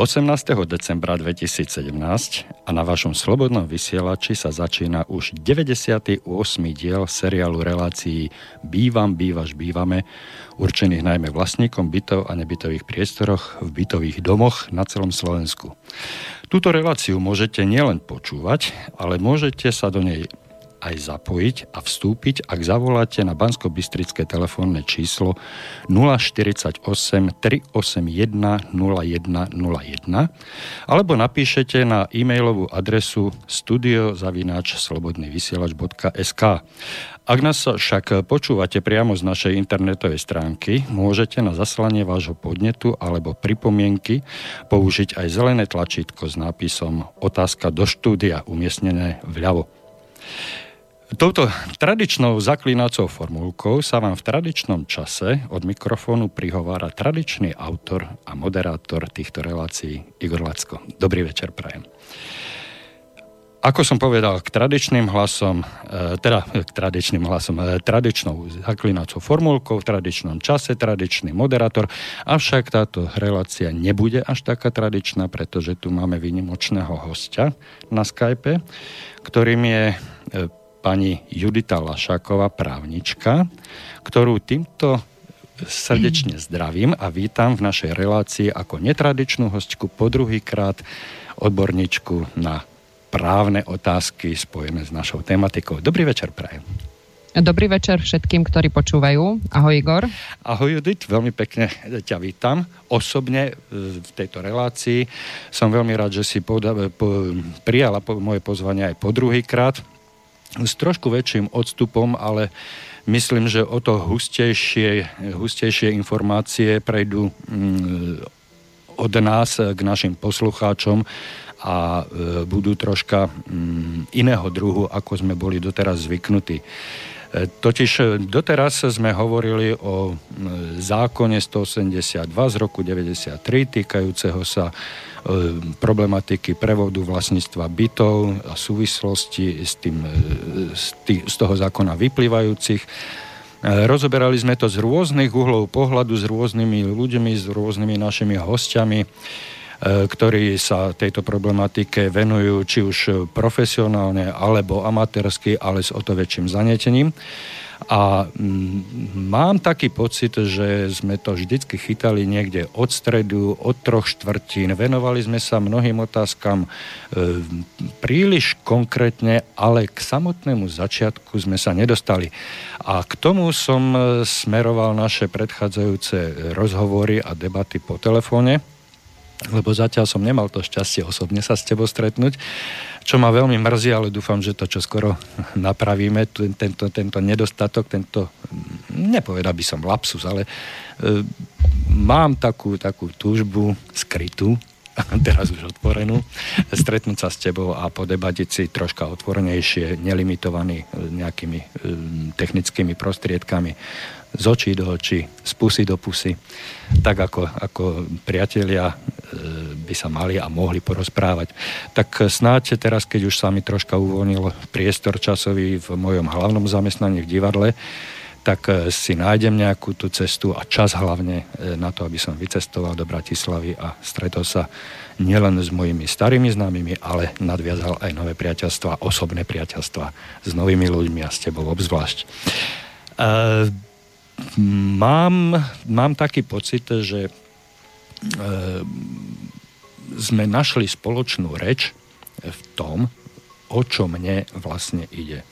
Dnes je 18. decembra 2017 a na vašom slobodnom vysielači sa začína už 98. diel seriálu relácií Bývam, bývaš, bývame, určených najmä vlastníkom bytov a nebytových priestoroch v bytových domoch na celom Slovensku. Túto reláciu môžete nielen počúvať, ale môžete sa do nej aj zapojiť a vstúpiť, ak zavoláte na bansko-bystrické telefónne číslo 048 381 0101 alebo napíšete na e-mailovú adresu studiozavináčslobodnyvysielač.sk Ak nás však počúvate priamo z našej internetovej stránky, môžete na zaslanie vášho podnetu alebo pripomienky použiť aj zelené tlačítko s nápisom Otázka do štúdia umiestnené vľavo. Touto tradičnou zaklínacou formulkou sa vám v tradičnom čase od mikrofónu prihovára tradičný autor a moderátor týchto relácií Igor Lacko. Dobrý večer, prajem. Ako som povedal, k tradičným hlasom, e, teda k tradičným hlasom, e, tradičnou zaklínacou formulkou, v tradičnom čase, tradičný moderátor, avšak táto relácia nebude až taká tradičná, pretože tu máme vynimočného hostia na Skype, ktorým je e, pani Judita Lašáková, právnička, ktorú týmto srdečne zdravím a vítam v našej relácii ako netradičnú hostku po druhýkrát odborníčku na právne otázky spojené s našou tematikou. Dobrý večer, prajem. Dobrý večer všetkým, ktorí počúvajú. Ahoj Igor. Ahoj Judit, veľmi pekne ťa vítam. Osobne e, v tejto relácii som veľmi rád, že si poda- po- prijala po- moje pozvanie aj po druhýkrát s trošku väčším odstupom, ale myslím, že o to hustejšie, hustejšie informácie prejdú mm, od nás k našim poslucháčom a e, budú troška mm, iného druhu, ako sme boli doteraz zvyknutí. Totiž doteraz sme hovorili o zákone 182 z roku 93 týkajúceho sa E, problematiky prevodu vlastníctva bytov a súvislosti s, tým, e, z toho zákona vyplývajúcich. E, rozoberali sme to z rôznych uhlov pohľadu, s rôznymi ľuďmi, s rôznymi našimi hostiami, ktorí sa tejto problematike venujú či už profesionálne alebo amatérsky, ale s o to väčším zanietením. A mm, mám taký pocit, že sme to vždycky chytali niekde od stredu, od troch štvrtín. Venovali sme sa mnohým otázkam e, príliš konkrétne, ale k samotnému začiatku sme sa nedostali. A k tomu som e, smeroval naše predchádzajúce rozhovory a debaty po telefóne lebo zatiaľ som nemal to šťastie osobne sa s tebou stretnúť, čo ma veľmi mrzí, ale dúfam, že to čo skoro napravíme, tento, tento nedostatok, tento, nepovedal by som lapsus, ale e, mám takú, takú túžbu skrytú, teraz už otvorenú, stretnúť sa s tebou a podebatiť si troška otvorenejšie, nelimitovaný e, nejakými e, technickými prostriedkami z očí do očí, z pusy do pusy, tak ako, ako priatelia e, by sa mali a mohli porozprávať. Tak snáď teraz, keď už sa mi troška uvoľnil priestor časový v mojom hlavnom zamestnaní v divadle, tak e, si nájdem nejakú tú cestu a čas hlavne e, na to, aby som vycestoval do Bratislavy a stretol sa nielen s mojimi starými známymi, ale nadviazal aj nové priateľstva, osobné priateľstva s novými ľuďmi a s tebou obzvlášť. Uh, mám, mám taký pocit, že e, sme našli spoločnú reč v tom, o čo mne vlastne ide. E,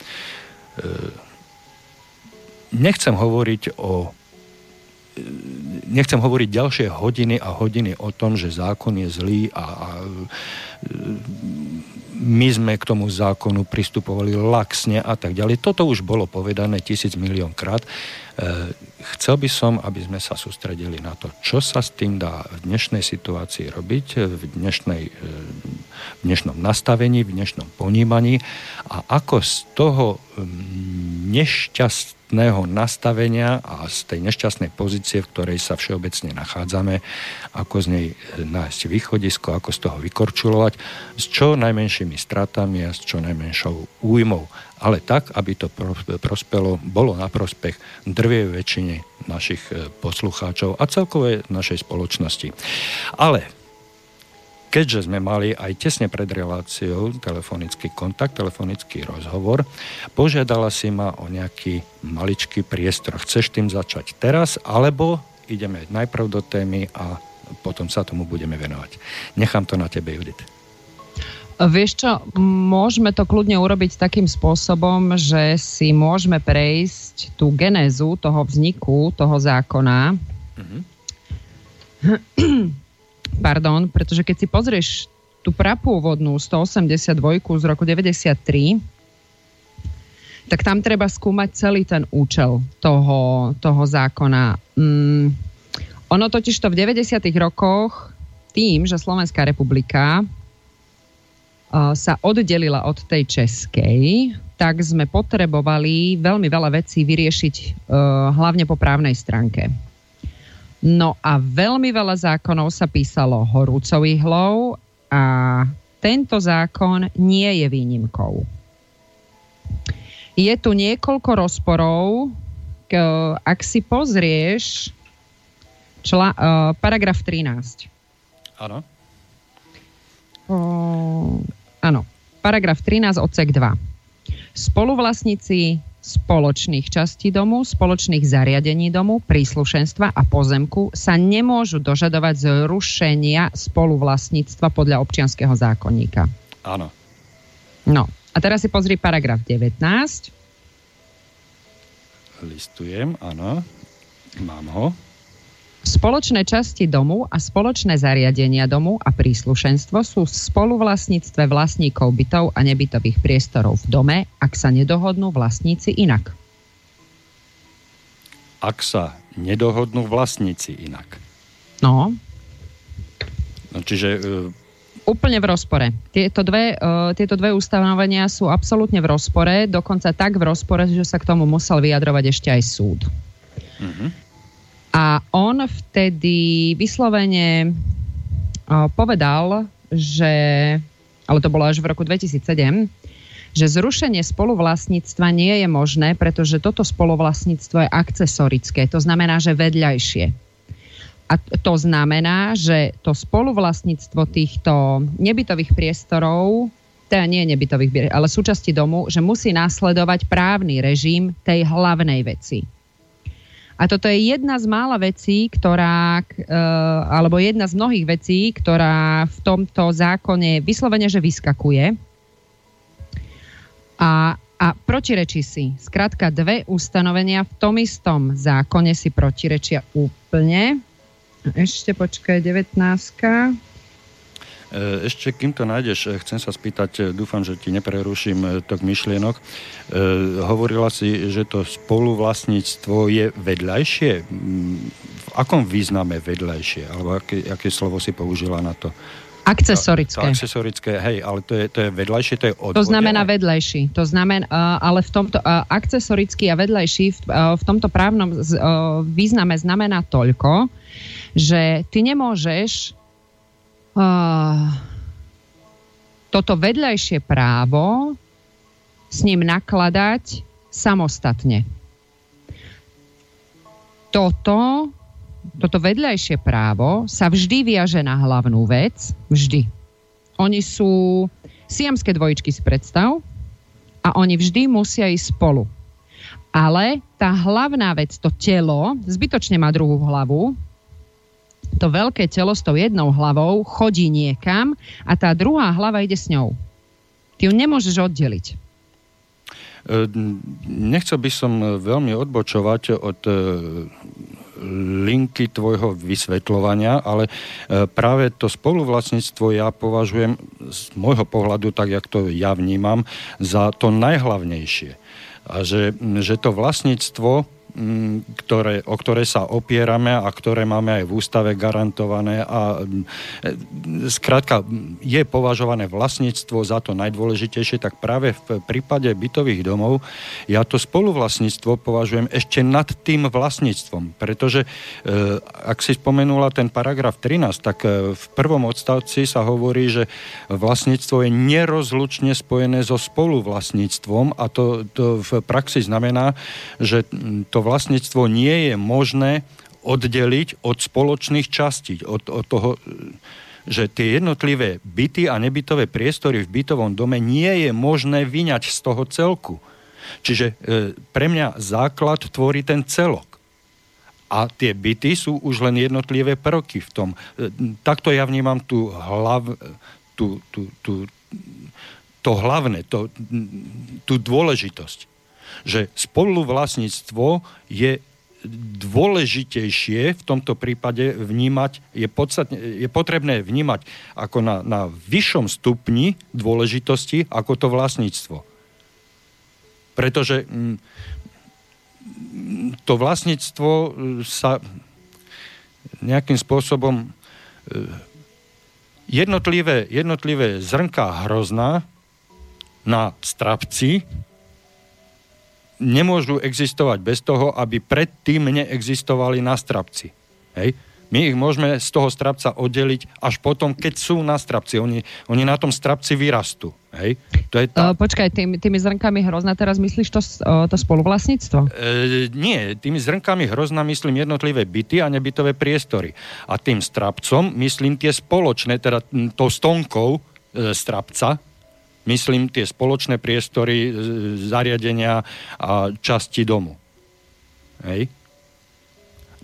nechcem hovoriť o e, nechcem hovoriť ďalšie hodiny a hodiny o tom, že zákon je zlý a, a my sme k tomu zákonu pristupovali laxne a tak ďalej. Toto už bolo povedané tisíc milión krát. E, chcel by som, aby sme sa sústredili na to, čo sa s tým dá v dnešnej situácii robiť, v, dnešnej, e, v dnešnom nastavení, v dnešnom ponímaní a ako z toho nešťastného šťastného nastavenia a z tej nešťastnej pozície, v ktorej sa všeobecne nachádzame, ako z nej e, nájsť východisko, ako z toho vykorčulovať, s čo najmenšími stratami a s čo najmenšou újmou. Ale tak, aby to prospelo, bolo na prospech drvie väčšine našich e, poslucháčov a celkovej našej spoločnosti. Ale keďže sme mali aj tesne pred reláciou telefonický kontakt, telefonický rozhovor, požiadala si ma o nejaký maličký priestor. Chceš tým začať teraz, alebo ideme najprv do témy a potom sa tomu budeme venovať. Nechám to na tebe, Judith. Vieš čo, môžeme to kľudne urobiť takým spôsobom, že si môžeme prejsť tú genézu toho vzniku, toho zákona. Mm-hmm. pardon, pretože keď si pozrieš tú prapôvodnú 182 z roku 93, tak tam treba skúmať celý ten účel toho, toho zákona. Mm, ono totiž to v 90. rokoch tým, že Slovenská republika sa oddelila od tej českej, tak sme potrebovali veľmi veľa vecí vyriešiť uh, hlavne po právnej stránke. No a veľmi veľa zákonov sa písalo horúcou ihlou a tento zákon nie je výnimkou. Je tu niekoľko rozporov, ak si pozrieš čla, uh, paragraf 13. Áno. Áno, paragraf 13 odsek 2. Spoluvlastníci spoločných častí domu, spoločných zariadení domu, príslušenstva a pozemku sa nemôžu dožadovať zrušenia spoluvlastníctva podľa občianského zákonníka. Áno. No, a teraz si pozri paragraf 19. Listujem, áno. Mám ho. Spoločné časti domu a spoločné zariadenia domu a príslušenstvo sú v spoluvlastníctve vlastníkov bytov a nebytových priestorov v dome, ak sa nedohodnú vlastníci inak. Ak sa nedohodnú vlastníci inak. No. no čiže... Uh... Úplne v rozpore. Tieto dve, uh, tieto dve ustanovenia sú absolútne v rozpore, dokonca tak v rozpore, že sa k tomu musel vyjadrovať ešte aj súd. Uh-huh. A on vtedy vyslovene povedal, že, ale to bolo až v roku 2007, že zrušenie spoluvlastníctva nie je možné, pretože toto spoluvlastníctvo je akcesorické, to znamená, že vedľajšie. A to znamená, že to spoluvlastníctvo týchto nebytových priestorov, teda nie nebytových, ale súčasti domu, že musí následovať právny režim tej hlavnej veci. A toto je jedna z mála vecí, ktorá, e, alebo jedna z mnohých vecí, ktorá v tomto zákone vyslovene, že vyskakuje. A, a protirečí si. Skrátka, dve ustanovenia v tom istom zákone si protirečia úplne. Ešte počkaj, 19. E, ešte, kým to nájdeš, e, chcem sa spýtať, e, dúfam, že ti nepreruším tok myšlienok. E, hovorila si, že to spoluvlastníctvo je vedľajšie. V akom význame vedľajšie? Alebo aké, aké slovo si použila na to? Akcesorické. To, to akcesorické, hej, ale to je, to je vedľajšie, to je odvode. To znamená vedľajší. To znamená, ale v tomto akcesorický a vedľajší v, v tomto právnom význame znamená toľko, že ty nemôžeš toto vedľajšie právo s ním nakladať samostatne. Toto, toto vedľajšie právo sa vždy viaže na hlavnú vec. Vždy. Oni sú siamské dvojičky si predstav a oni vždy musia ísť spolu. Ale tá hlavná vec, to telo, zbytočne má druhú hlavu, to veľké telo s tou jednou hlavou chodí niekam a tá druhá hlava ide s ňou. Ty ju nemôžeš oddeliť. E, nechcel by som veľmi odbočovať od e, linky tvojho vysvetľovania, ale e, práve to spoluvlastníctvo ja považujem z môjho pohľadu, tak jak to ja vnímam, za to najhlavnejšie. A že, že to vlastníctvo ktoré, o ktoré sa opierame a ktoré máme aj v ústave garantované a mm, skrátka je považované vlastníctvo za to najdôležitejšie, tak práve v prípade bytových domov ja to spoluvlastníctvo považujem ešte nad tým vlastníctvom, pretože e, ak si spomenula ten paragraf 13, tak e, v prvom odstavci sa hovorí, že vlastníctvo je nerozlučne spojené so spoluvlastníctvom a to, to v praxi znamená, že to to vlastníctvo nie je možné oddeliť od spoločných častí, od, od toho že tie jednotlivé byty a nebytové priestory v bytovom dome nie je možné vyňať z toho celku. Čiže e, pre mňa základ tvorí ten celok. A tie byty sú už len jednotlivé prvky v tom. E, takto ja vnímam tú hlav, tú, tú, tú, to hlavné, to, tú dôležitosť. Že spoluvlastníctvo je dôležitejšie v tomto prípade vnímať, je, podstatne, je potrebné vnímať ako na, na vyššom stupni dôležitosti ako to vlastníctvo. Pretože mm, to vlastníctvo e, sa nejakým spôsobom e, jednotlivé, jednotlivé zrnká hrozná na strapci nemôžu existovať bez toho, aby predtým neexistovali na strapci. Hej? My ich môžeme z toho strapca oddeliť až potom, keď sú na strapci. Oni, oni na tom strapci vyrastú. Hej? To je tá... uh, počkaj, tým, tými zrnkami hrozna teraz myslíš to, uh, to spoluvlastníctvo? Uh, nie, tými zrnkami hrozna myslím jednotlivé byty a nebytové priestory. A tým strapcom myslím tie spoločné, teda tou stonkou uh, strapca, myslím tie spoločné priestory, zariadenia a časti domu. Hej?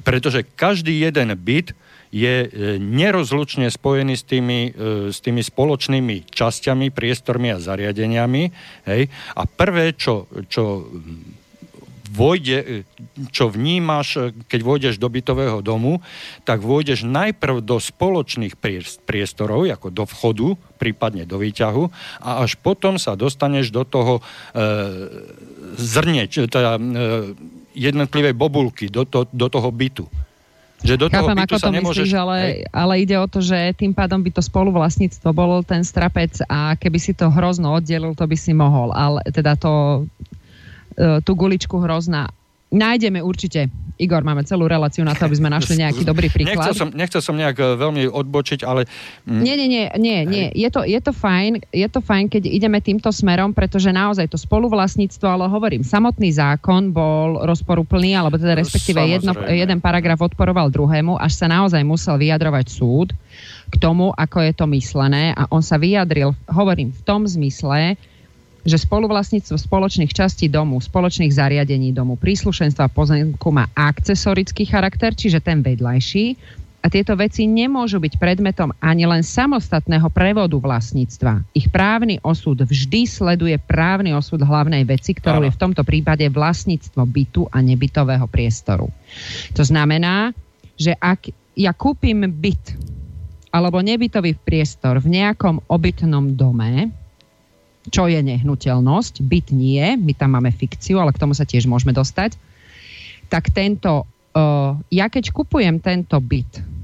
Pretože každý jeden byt je e, nerozlučne spojený s tými, e, s tými spoločnými časťami, priestormi a zariadeniami. Hej? A prvé, čo, čo vojde, čo vnímaš, keď vôjdeš do bytového domu, tak vôjdeš najprv do spoločných priestorov, ako do vchodu, prípadne do výťahu, a až potom sa dostaneš do toho e, zrne, teda e, jednotlivej bobulky, do, to, do toho bytu. Že do Chápem, toho ako to nemôžeš... myslíš, ale, ale ide o to, že tým pádom by to spoluvlastníctvo bol ten strapec a keby si to hrozno oddelil, to by si mohol. Ale teda to E, tú guličku hrozná. Nájdeme určite. Igor, máme celú reláciu na to, aby sme našli nejaký dobrý príklad. Nechcel som, nechcel som nejak e, veľmi odbočiť, ale... Mm. Nie, nie, nie, nie, nie. Je, to, je, to fajn, je to fajn, keď ideme týmto smerom, pretože naozaj to spoluvlastníctvo, ale hovorím, samotný zákon bol rozporúplný, alebo teda respektíve jedno, jeden paragraf odporoval druhému, až sa naozaj musel vyjadrovať súd k tomu, ako je to myslené a on sa vyjadril, hovorím, v tom zmysle, že spoluvlastníctvo spoločných častí domu, spoločných zariadení domu, príslušenstva pozemku má akcesorický charakter, čiže ten vedľajší, a tieto veci nemôžu byť predmetom ani len samostatného prevodu vlastníctva. Ich právny osud vždy sleduje právny osud hlavnej veci, ktorou je v tomto prípade vlastníctvo bytu a nebytového priestoru. To znamená, že ak ja kúpim byt alebo nebytový priestor v nejakom obytnom dome, čo je nehnuteľnosť, byt nie, my tam máme fikciu, ale k tomu sa tiež môžeme dostať, tak tento, uh, ja keď kupujem tento byt,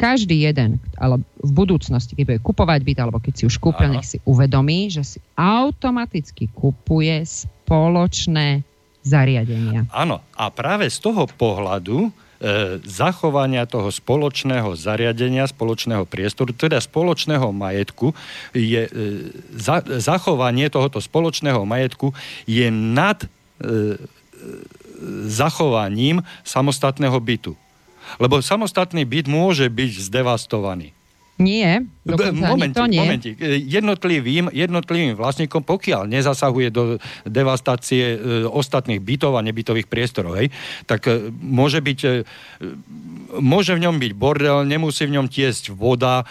každý jeden, ale v budúcnosti, keď bude kupovať byt, alebo keď si už kúpil, nech si uvedomí, že si automaticky kupuje spoločné zariadenia. Áno, a práve z toho pohľadu zachovania toho spoločného zariadenia, spoločného priestoru, teda spoločného majetku, je, e, za, zachovanie tohoto spoločného majetku je nad e, zachovaním samostatného bytu. Lebo samostatný byt môže byť zdevastovaný. Nie, momentík, to nie. Momentík. Jednotlivým, jednotlivým vlastníkom, pokiaľ nezasahuje do devastácie e, ostatných bytov a nebytových priestorov, hej, tak e, môže byť e, môže v ňom byť bordel, nemusí v ňom tiesť voda,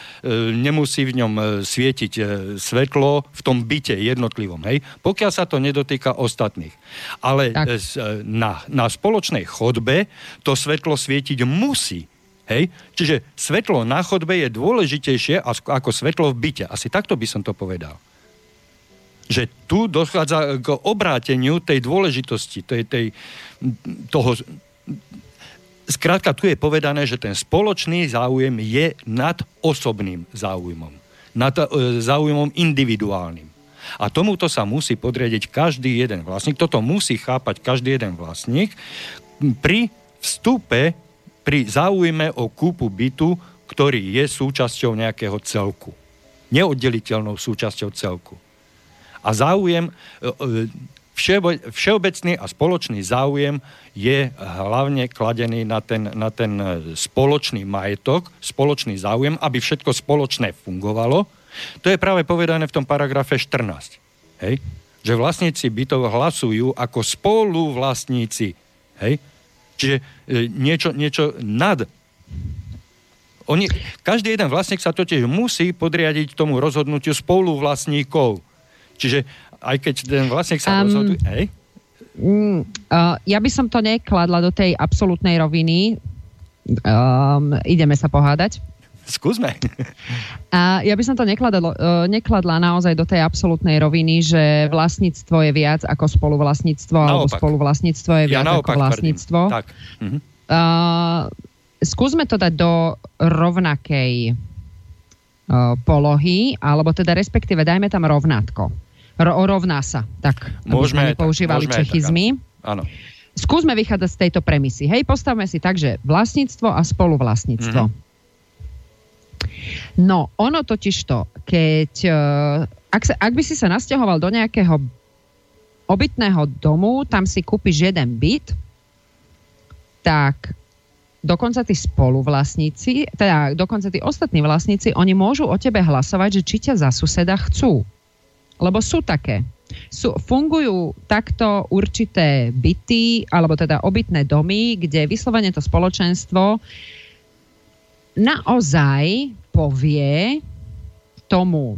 nemusí v ňom svietiť svetlo v tom byte jednotlivom, hej, pokiaľ sa to nedotýka ostatných. Ale tak. na, na spoločnej chodbe to svetlo svietiť musí. Hej? Čiže svetlo na chodbe je dôležitejšie ako svetlo v byte. Asi takto by som to povedal. Že tu dochádza k obráteniu tej dôležitosti, tej, tej, toho... Skrátka, tu je povedané, že ten spoločný záujem je nad osobným záujmom. Nad e, záujmom individuálnym. A tomuto sa musí podriadiť každý jeden vlastník. Toto musí chápať každý jeden vlastník pri vstupe pri záujme o kúpu bytu, ktorý je súčasťou nejakého celku. Neoddeliteľnou súčasťou celku. A záujem, e, e, všeobecný a spoločný záujem je hlavne kladený na ten, na ten e, spoločný majetok, spoločný záujem, aby všetko spoločné fungovalo. To je práve povedané v tom paragrafe 14. Hej? Že vlastníci bytov hlasujú ako spoluvlastníci. Hej? Čiže e, niečo, niečo nad oni, každý jeden vlastník sa totiž musí podriadiť tomu rozhodnutiu spoluvlastníkov. Čiže aj keď ten vlastník sa um, rozhoduje... Hej? Mm, uh, ja by som to nekladla do tej absolútnej roviny. Um, ideme sa pohádať. Skúsme. A ja by som to nekladla, uh, nekladla naozaj do tej absolútnej roviny, že vlastníctvo je viac ako spoluvlastníctvo, naopak. alebo spoluvlastníctvo je viac ja ako vlastníctvo. Tak. Uh-huh. Uh, skúsme to dať do rovnakej uh, polohy, alebo teda respektíve dajme tam rovnátko. Ro, rovná sa, tak môžeme, používali tak, čechizmy. Tak, áno. Skúsme vychádzať z tejto premisy. Hej, postavme si tak, že vlastníctvo a spoluvlastníctvo. Mm-hmm. No, ono totiž to, keď... Uh, ak, sa, ak by si sa nasťahoval do nejakého obytného domu, tam si kúpiš jeden byt, tak dokonca tí spoluvlastníci, teda dokonca tí ostatní vlastníci, oni môžu o tebe hlasovať, že či ťa za suseda chcú. Lebo sú také. Sú, fungujú takto určité byty, alebo teda obytné domy, kde vyslovene to spoločenstvo naozaj povie tomu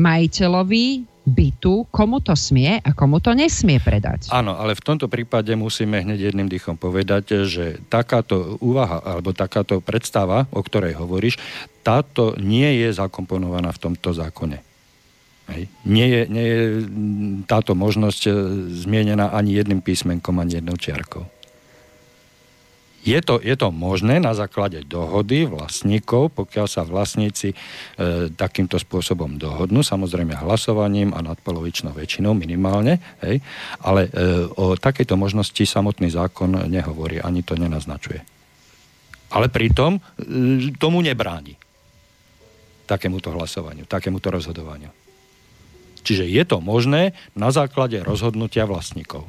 majiteľovi, bytu, komu to smie a komu to nesmie predať. Áno, ale v tomto prípade musíme hneď jedným dýchom povedať, že takáto úvaha alebo takáto predstava, o ktorej hovoríš, táto nie je zakomponovaná v tomto zákone. Hej. Nie, je, nie je táto možnosť e, zmienená ani jedným písmenkom, ani jednou čiarkou. Je to, je to možné na základe dohody vlastníkov, pokiaľ sa vlastníci e, takýmto spôsobom dohodnú, samozrejme hlasovaním a nadpolovičnou väčšinou minimálne, hej, ale e, o takejto možnosti samotný zákon nehovorí, ani to nenaznačuje. Ale pritom e, tomu nebráni takémuto hlasovaniu, takémuto rozhodovaniu. Čiže je to možné na základe rozhodnutia vlastníkov.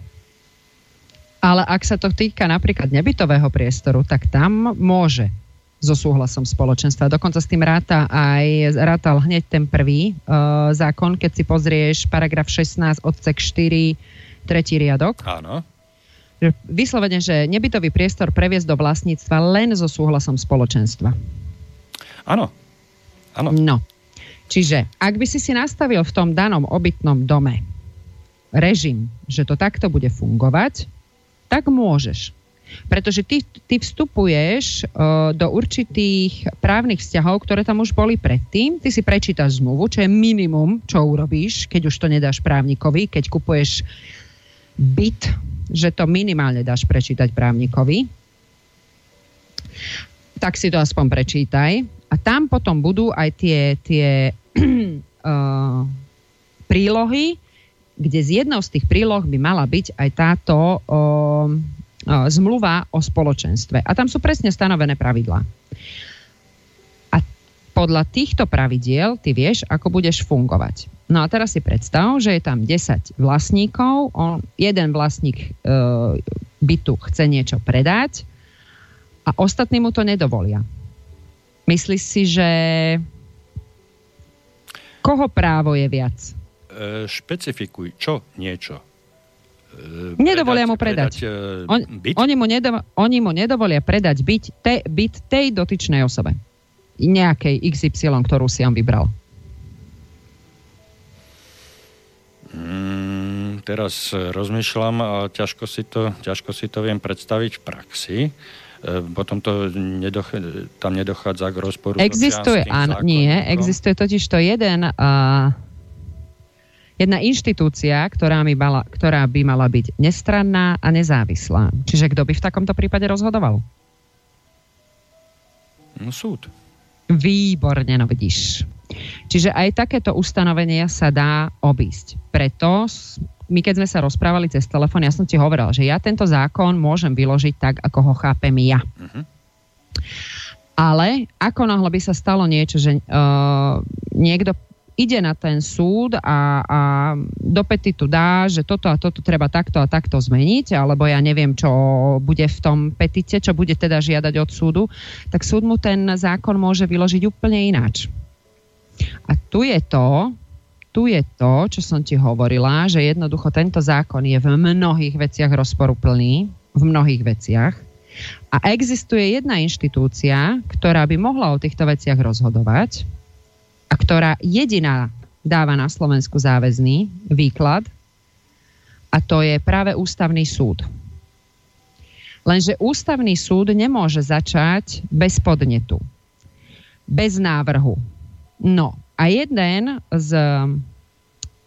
Ale ak sa to týka napríklad nebytového priestoru, tak tam môže so súhlasom spoločenstva. Dokonca s tým ráta aj, rátal hneď ten prvý uh, zákon, keď si pozrieš paragraf 16 odsek 4, tretí riadok. Áno. Vyslovene, že nebytový priestor previesť do vlastníctva len so súhlasom spoločenstva. Áno. Áno. No. Čiže, ak by si si nastavil v tom danom obytnom dome režim, že to takto bude fungovať, tak môžeš. Pretože ty, ty vstupuješ uh, do určitých právnych vzťahov, ktoré tam už boli predtým. Ty si prečítaš zmluvu, čo je minimum, čo urobíš, keď už to nedáš právnikovi, keď kupuješ byt, že to minimálne dáš prečítať právnikovi. Tak si to aspoň prečítaj. A tam potom budú aj tie, tie uh, prílohy, kde z jednou z tých príloh by mala byť aj táto o, o, zmluva o spoločenstve. A tam sú presne stanovené pravidlá. A podľa týchto pravidiel ty vieš, ako budeš fungovať. No a teraz si predstav, že je tam 10 vlastníkov, on, jeden vlastník e, bytu chce niečo predať a ostatní mu to nedovolia. Myslíš si, že koho právo je viac? E, špecifikuj, čo niečo. E, nedovolia mu predať. predať e, On, byt? Oni, mu nedo, oni mu nedovolia predať byť, te, byt tej dotyčnej osobe. Nejakej XY, ktorú si on vybral. Mm, teraz rozmýšľam a ťažko si, to, ťažko si to viem predstaviť v praxi. Potom to nedoch- tam nedochádza k rozporu. Existuje, áno, nie, existuje totiž to jeden uh, jedna inštitúcia, ktorá by, mala, ktorá by mala byť nestranná a nezávislá. Čiže kto by v takomto prípade rozhodoval? No súd. Výborne, no vidíš. Čiže aj takéto ustanovenia sa dá obísť. Preto my keď sme sa rozprávali cez telefón, ja som ti hovoril, že ja tento zákon môžem vyložiť tak, ako ho chápem ja. Uh-huh. Ale ako náhle by sa stalo niečo, že uh, niekto ide na ten súd a, a do petitu dá, že toto a toto treba takto a takto zmeniť, alebo ja neviem, čo bude v tom petite, čo bude teda žiadať od súdu, tak súd mu ten zákon môže vyložiť úplne ináč. A tu je to, tu je to, čo som ti hovorila, že jednoducho tento zákon je v mnohých veciach rozporuplný, v mnohých veciach. A existuje jedna inštitúcia, ktorá by mohla o týchto veciach rozhodovať, a ktorá jediná dáva na Slovensku záväzný výklad a to je práve ústavný súd. Lenže ústavný súd nemôže začať bez podnetu, bez návrhu. No a jeden z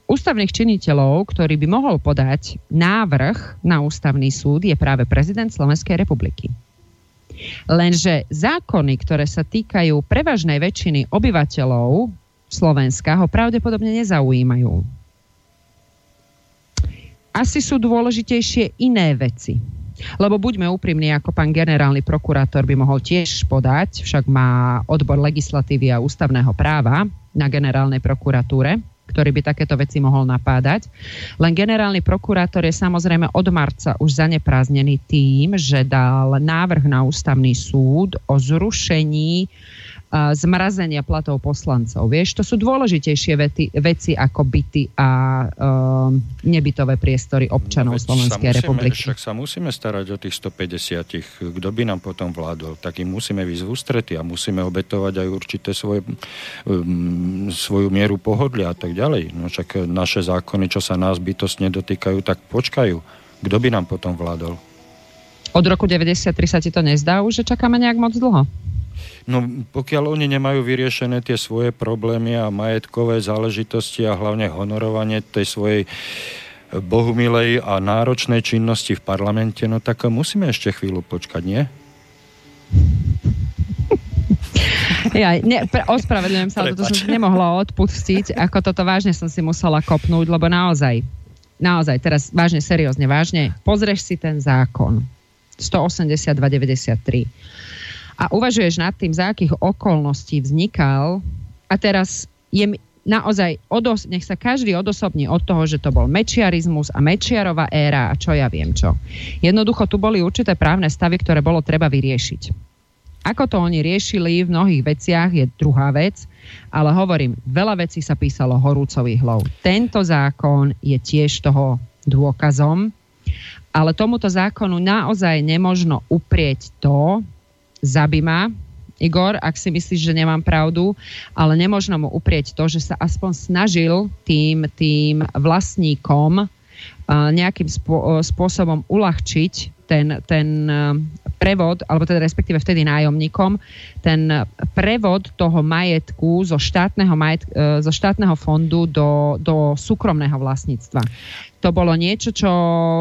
ústavných činiteľov, ktorý by mohol podať návrh na ústavný súd, je práve prezident Slovenskej republiky. Lenže zákony, ktoré sa týkajú prevažnej väčšiny obyvateľov Slovenska, ho pravdepodobne nezaujímajú. Asi sú dôležitejšie iné veci. Lebo buďme úprimní, ako pán generálny prokurátor by mohol tiež podať, však má odbor legislatívy a ústavného práva na generálnej prokuratúre, ktorý by takéto veci mohol napádať. Len generálny prokurátor je samozrejme od marca už zaneprázdnený tým, že dal návrh na ústavný súd o zrušení zmrazenia platov poslancov. Vieš, to sú dôležitejšie vety, veci ako byty a uh, nebytové priestory občanov no, Slovenskej musíme, republiky. Však sa musíme starať o tých 150. Kto by nám potom vládol? Tak im musíme výsť v ústrety a musíme obetovať aj určité svoje, um, svoju mieru pohodlia a tak ďalej. No však naše zákony, čo sa nás bytostne dotýkajú, tak počkajú. Kto by nám potom vládol? Od roku 93 sa ti to nezdá už, že čakáme nejak moc dlho? No pokiaľ oni nemajú vyriešené tie svoje problémy a majetkové záležitosti a hlavne honorovanie tej svojej bohumilej a náročnej činnosti v parlamente, no tak musíme ešte chvíľu počkať, nie? Ja, ne, pre, ospravedlňujem sa, ale to som nemohla odpustiť, ako toto vážne som si musela kopnúť, lebo naozaj, naozaj, teraz vážne, seriózne, vážne, pozrieš si ten zákon. 182.93 a uvažuješ nad tým, za akých okolností vznikal a teraz je naozaj, odos- nech sa každý odosobní od toho, že to bol mečiarizmus a mečiarová éra a čo ja viem čo. Jednoducho tu boli určité právne stavy, ktoré bolo treba vyriešiť. Ako to oni riešili v mnohých veciach je druhá vec, ale hovorím, veľa vecí sa písalo horúcových hlov. Tento zákon je tiež toho dôkazom, ale tomuto zákonu naozaj nemožno uprieť to, Zabi ma, Igor, ak si myslíš, že nemám pravdu, ale nemožno mu uprieť to, že sa aspoň snažil tým, tým vlastníkom nejakým spôsobom uľahčiť ten, ten prevod, alebo teda respektíve vtedy nájomníkom, ten prevod toho majetku zo štátneho, majet, zo štátneho fondu do, do súkromného vlastníctva to bolo niečo, čo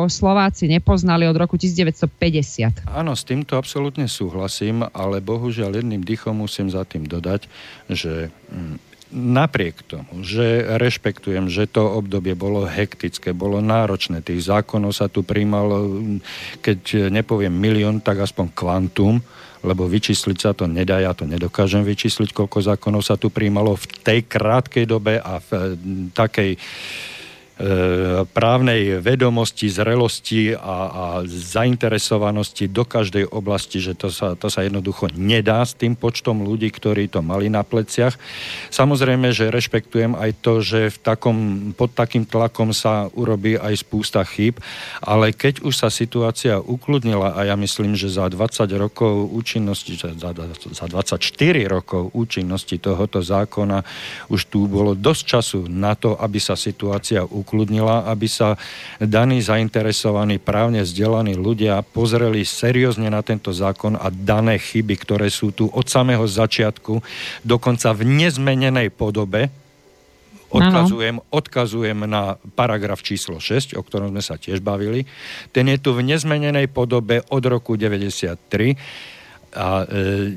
Slováci nepoznali od roku 1950. Áno, s týmto absolútne súhlasím, ale bohužiaľ jedným dýchom musím za tým dodať, že mm, napriek tomu, že rešpektujem, že to obdobie bolo hektické, bolo náročné, tých zákonov sa tu príjmalo, keď nepoviem milión, tak aspoň kvantum, lebo vyčísliť sa to nedá, ja to nedokážem vyčísliť, koľko zákonov sa tu príjmalo v tej krátkej dobe a v takej E, právnej vedomosti, zrelosti a, a zainteresovanosti do každej oblasti, že to sa, to sa jednoducho nedá s tým počtom ľudí, ktorí to mali na pleciach. Samozrejme, že rešpektujem aj to, že v takom, pod takým tlakom sa urobí aj spústa chýb, ale keď už sa situácia ukludnila a ja myslím, že za 20 rokov účinnosti, za, za 24 rokov účinnosti tohoto zákona už tu bolo dosť času na to, aby sa situácia ukludnila ukludnila, aby sa daní zainteresovaní, právne vzdelaní ľudia pozreli seriózne na tento zákon a dané chyby, ktoré sú tu od samého začiatku, dokonca v nezmenenej podobe, Odkazujem, odkazujem na paragraf číslo 6, o ktorom sme sa tiež bavili. Ten je tu v nezmenenej podobe od roku 93 a e,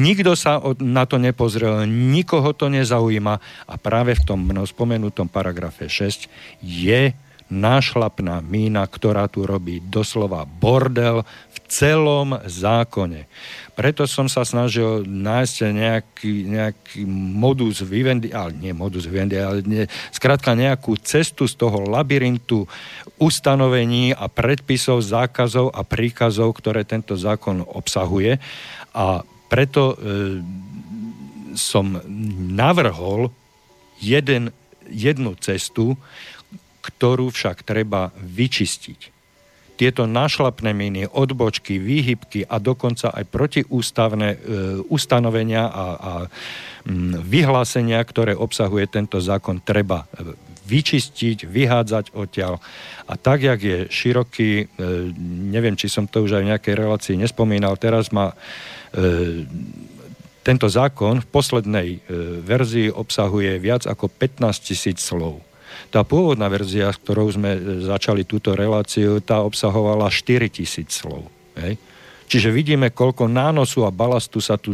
nikto sa od, na to nepozrel, nikoho to nezaujíma. A práve v tom mnou spomenutom paragrafe 6 je nášlapná mína, ktorá tu robí doslova bordel celom zákone. Preto som sa snažil nájsť nejaký, nejaký modus vivendi, ale nie modus vivendi, ale nie, skrátka nejakú cestu z toho labyrintu ustanovení a predpisov, zákazov a príkazov, ktoré tento zákon obsahuje. A preto e, som navrhol jeden, jednu cestu, ktorú však treba vyčistiť tieto našlapné miny, odbočky, výhybky a dokonca aj protiústavné e, ustanovenia a, a m, vyhlásenia, ktoré obsahuje tento zákon, treba e, vyčistiť, vyhádzať odtiaľ. A tak, jak je široký, e, neviem, či som to už aj v nejakej relácii nespomínal, teraz má e, tento zákon v poslednej verzii obsahuje viac ako 15 tisíc slov. Tá pôvodná verzia, s ktorou sme e, začali túto reláciu, tá obsahovala 4000 slov. Hej? Čiže vidíme, koľko nánosu a balastu sa tu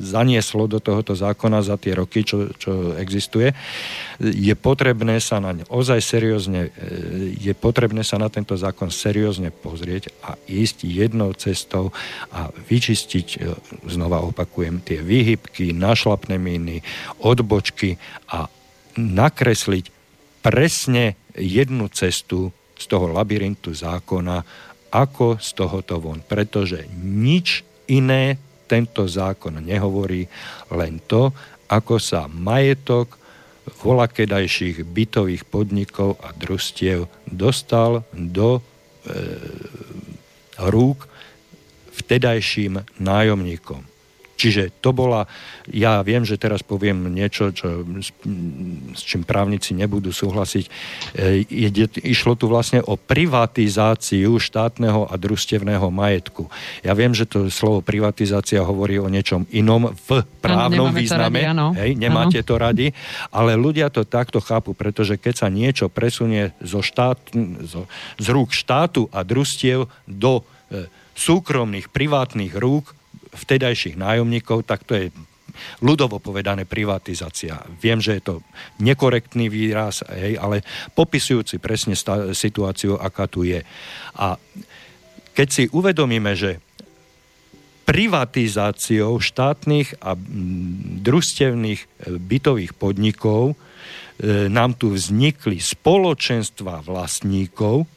zanieslo do tohoto zákona za tie roky, čo, čo existuje. Je potrebné sa na ozaj seriózne, e, je potrebné sa na tento zákon seriózne pozrieť a ísť jednou cestou a vyčistiť, e, znova opakujem, tie výhybky, našlapné míny, odbočky a nakresliť presne jednu cestu z toho labyrintu zákona, ako z tohoto von. Pretože nič iné tento zákon nehovorí, len to, ako sa majetok volakedajších bytových podnikov a družstiev dostal do e, rúk vtedajším nájomníkom. Čiže to bola, ja viem, že teraz poviem niečo, čo, s čím právnici nebudú súhlasiť. E, išlo tu vlastne o privatizáciu štátneho a družstevného majetku. Ja viem, že to slovo privatizácia hovorí o niečom inom v právnom ano, význame. To radi, Hej, nemáte ano. to radi, ale ľudia to takto chápu, pretože keď sa niečo presunie zo štát, zo, z rúk štátu a družstiev do e, súkromných, privátnych rúk, vtedajších nájomníkov, tak to je ľudovo povedané privatizácia. Viem, že je to nekorektný výraz, hej, ale popisujúci presne sta- situáciu, aká tu je. A keď si uvedomíme, že privatizáciou štátnych a družstevných e, bytových podnikov e, nám tu vznikli spoločenstva vlastníkov,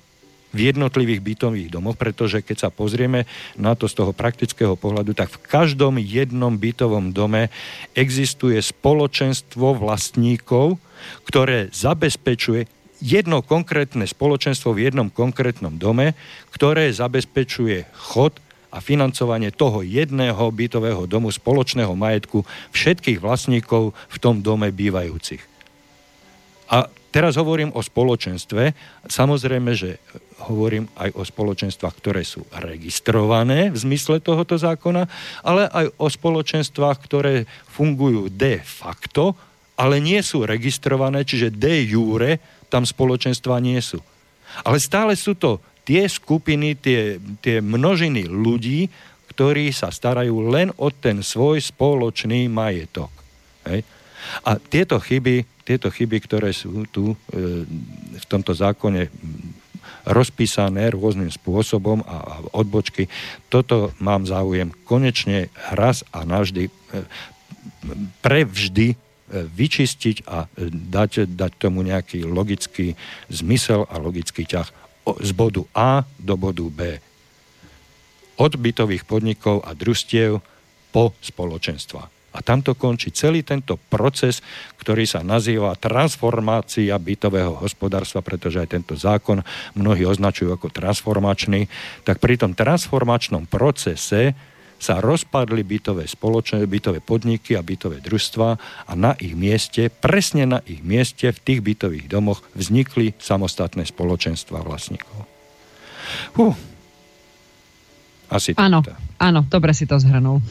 v jednotlivých bytových domoch, pretože keď sa pozrieme na to z toho praktického pohľadu, tak v každom jednom bytovom dome existuje spoločenstvo vlastníkov, ktoré zabezpečuje jedno konkrétne spoločenstvo v jednom konkrétnom dome, ktoré zabezpečuje chod a financovanie toho jedného bytového domu spoločného majetku všetkých vlastníkov v tom dome bývajúcich. A teraz hovorím o spoločenstve. Samozrejme, že hovorím aj o spoločenstvách, ktoré sú registrované v zmysle tohoto zákona, ale aj o spoločenstvách, ktoré fungujú de facto, ale nie sú registrované, čiže de jure tam spoločenstva nie sú. Ale stále sú to tie skupiny, tie, tie množiny ľudí, ktorí sa starajú len o ten svoj spoločný majetok. Hej? A tieto chyby, tieto chyby, ktoré sú tu e, v tomto zákone rozpísané rôznym spôsobom a, a odbočky. Toto mám záujem konečne raz a navždy e, prevždy e, vyčistiť a e, dať, dať tomu nejaký logický zmysel a logický ťah z bodu A do bodu B. Od bytových podnikov a družstiev po spoločenstva. A tam to končí celý tento proces, ktorý sa nazýva transformácia bytového hospodárstva, pretože aj tento zákon mnohí označujú ako transformačný. Tak pri tom transformačnom procese sa rozpadli bytové spoločné, bytové podniky a bytové družstva a na ich mieste, presne na ich mieste v tých bytových domoch vznikli samostatné spoločenstva vlastníkov. Hú. Asi áno, áno, dobre si to zhrnul.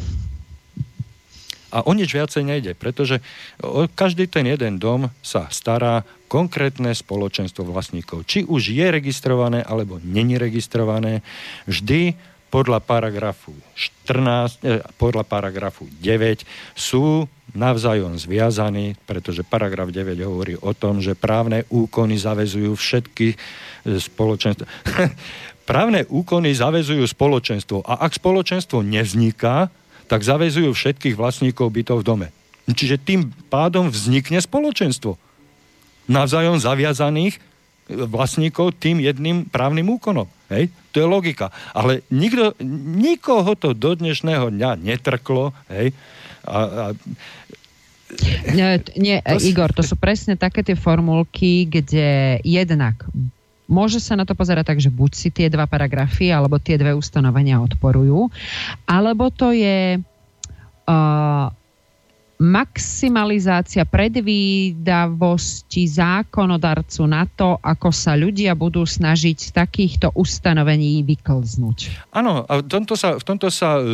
A o nič viacej nejde, pretože o každý ten jeden dom sa stará konkrétne spoločenstvo vlastníkov. Či už je registrované, alebo není registrované, vždy podľa paragrafu 14, eh, podľa paragrafu 9 sú navzájom zviazaní, pretože paragraf 9 hovorí o tom, že právne úkony zavezujú všetky eh, spoločenstva. právne úkony zavezujú spoločenstvo a ak spoločenstvo nevzniká, tak zavezujú všetkých vlastníkov bytov v dome. Čiže tým pádom vznikne spoločenstvo. Navzájom zaviazaných vlastníkov tým jedným právnym úkonom. Hej? To je logika. Ale nikto, nikoho to do dnešného dňa netrklo. Hej? A, a, nie, nie Igor, to sú presne také tie formulky, kde jednak môže sa na to pozerať tak, že buď si tie dva paragrafy alebo tie dve ustanovenia odporujú, alebo to je uh, maximalizácia predvídavosti zákonodarcu na to, ako sa ľudia budú snažiť z takýchto ustanovení vyklznúť. Áno, a v tomto sa, v tomto sa uh,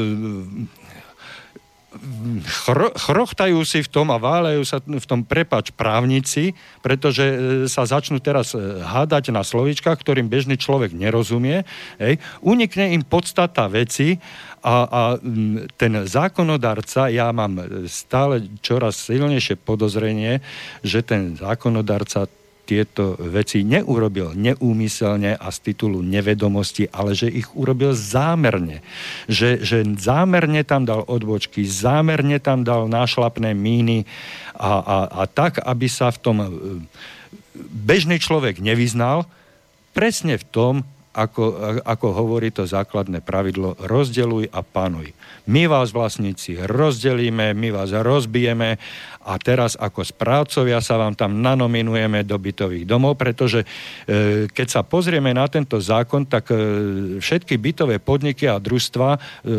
chro, chrochtajú si v tom a váľajú sa v tom prepač právnici, pretože e, sa začnú teraz e, hádať na slovíčkach, ktorým bežný človek nerozumie. Hej. Unikne im podstata veci a, a ten zákonodarca, ja mám stále čoraz silnejšie podozrenie, že ten zákonodarca tieto veci neurobil neúmyselne a z titulu nevedomosti, ale že ich urobil zámerne. Že, že zámerne tam dal odbočky, zámerne tam dal nášlapné míny a, a, a tak, aby sa v tom e, bežný človek nevyznal, presne v tom, ako, ako hovorí to základné pravidlo, rozdeluj a panuj. My vás vlastníci rozdelíme, my vás rozbijeme a teraz ako správcovia sa vám tam nanominujeme do bytových domov, pretože e, keď sa pozrieme na tento zákon, tak e, všetky bytové podniky a družstva e,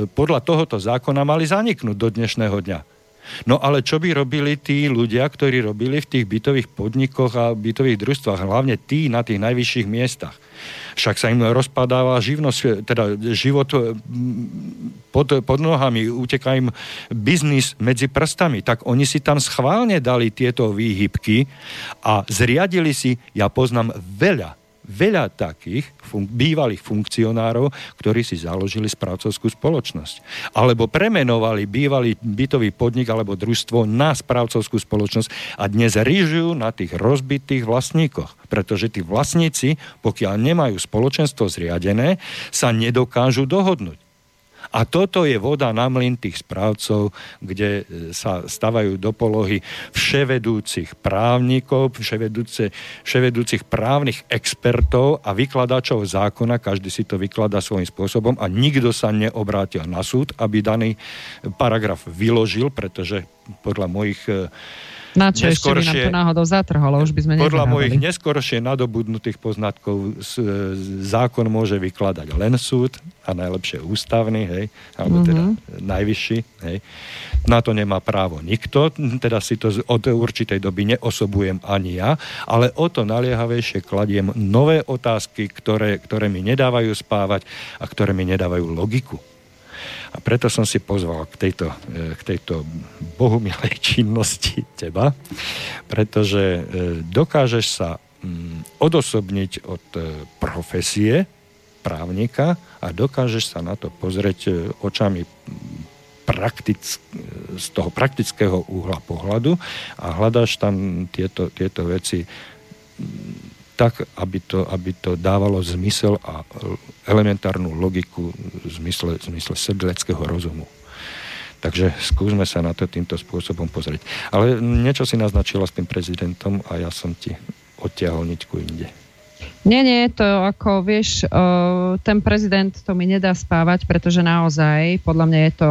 podľa tohoto zákona mali zaniknúť do dnešného dňa. No ale čo by robili tí ľudia, ktorí robili v tých bytových podnikoch a bytových družstvách, hlavne tí na tých najvyšších miestach? Však sa im rozpadáva živnosť, teda život pod, pod nohami, uteká im biznis medzi prstami. Tak oni si tam schválne dali tieto výhybky a zriadili si, ja poznám veľa veľa takých fun- bývalých funkcionárov, ktorí si založili správcovskú spoločnosť. Alebo premenovali bývalý bytový podnik alebo družstvo na správcovskú spoločnosť a dnes rýžujú na tých rozbitých vlastníkoch. Pretože tí vlastníci, pokiaľ nemajú spoločenstvo zriadené, sa nedokážu dohodnúť. A toto je voda na mlin tých správcov, kde e, sa stavajú do polohy vševedúcich právnikov, vševedúce, vševedúcich právnych expertov a vykladačov zákona. Každý si to vykladá svojím spôsobom a nikto sa neobrátil na súd, aby daný paragraf vyložil, pretože podľa mojich e, na čo ešte by nám to náhodou zatrhalo, už by sme Podľa mojich neskoršie nadobudnutých poznatkov zákon môže vykladať len súd a najlepšie ústavný, hej, alebo mm-hmm. teda najvyšší, hej. Na to nemá právo nikto, teda si to od určitej doby neosobujem ani ja, ale o to naliehavejšie kladiem nové otázky, ktoré, ktoré mi nedávajú spávať a ktoré mi nedávajú logiku. A preto som si pozval k tejto, e, k tejto bohumilej činnosti teba, pretože e, dokážeš sa mm, odosobniť od e, profesie právnika a dokážeš sa na to pozrieť očami praktic, z toho praktického úhla pohľadu a hľadáš tam tieto, tieto veci tak, aby to, aby to dávalo zmysel a elementárnu logiku v zmysle, v zmysle sedleckého rozumu. Takže skúsme sa na to týmto spôsobom pozrieť. Ale niečo si naznačila s tým prezidentom a ja som ti odtiahol ničku inde. Nie, nie, to ako vieš, ten prezident to mi nedá spávať, pretože naozaj, podľa mňa je to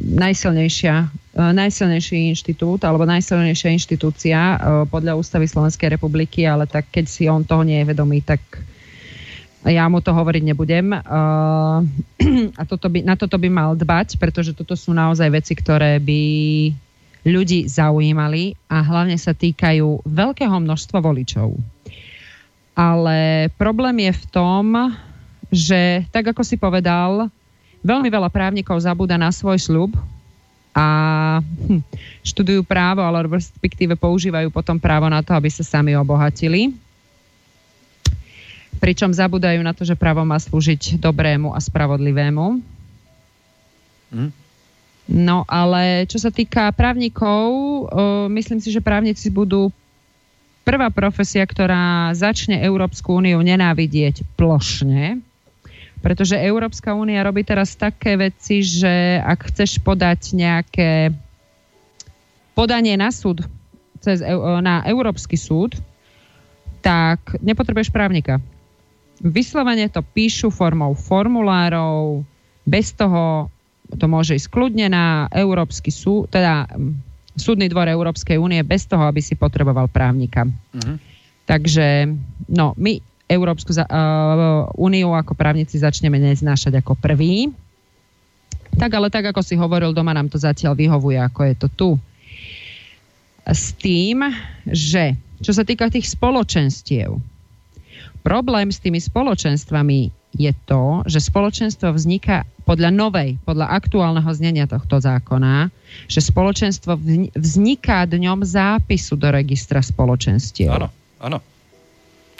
najsilnejšia E, najsilnejší inštitút alebo najsilnejšia inštitúcia e, podľa ústavy Slovenskej republiky, ale tak keď si on toho nie je vedomý, tak ja mu to hovoriť nebudem. E, a toto by, na toto by mal dbať, pretože toto sú naozaj veci, ktoré by ľudí zaujímali a hlavne sa týkajú veľkého množstva voličov. Ale problém je v tom, že tak ako si povedal, veľmi veľa právnikov zabúda na svoj sľub, a hm, študujú právo, ale respektíve používajú potom právo na to, aby sa sami obohatili. Pričom zabudajú na to, že právo má slúžiť dobrému a spravodlivému. Hm? No ale čo sa týka právnikov, myslím si, že právnici budú prvá profesia, ktorá začne Európsku úniu nenávidieť plošne, pretože Európska únia robí teraz také veci, že ak chceš podať nejaké podanie na súd, cez, na Európsky súd, tak nepotrebuješ právnika. Vyslovene to píšu formou formulárov, bez toho to môže ísť kľudne na Európsky súd, teda súdny dvor Európskej únie bez toho, aby si potreboval právnika. Uh-huh. Takže no, my Európsku uh, úniu ako právnici začneme neznášať ako prvý. Tak ale tak, ako si hovoril, doma nám to zatiaľ vyhovuje, ako je to tu. S tým, že čo sa týka tých spoločenstiev, problém s tými spoločenstvami je to, že spoločenstvo vzniká podľa novej, podľa aktuálneho znenia tohto zákona, že spoločenstvo vzniká dňom zápisu do registra spoločenstiev. Áno, áno.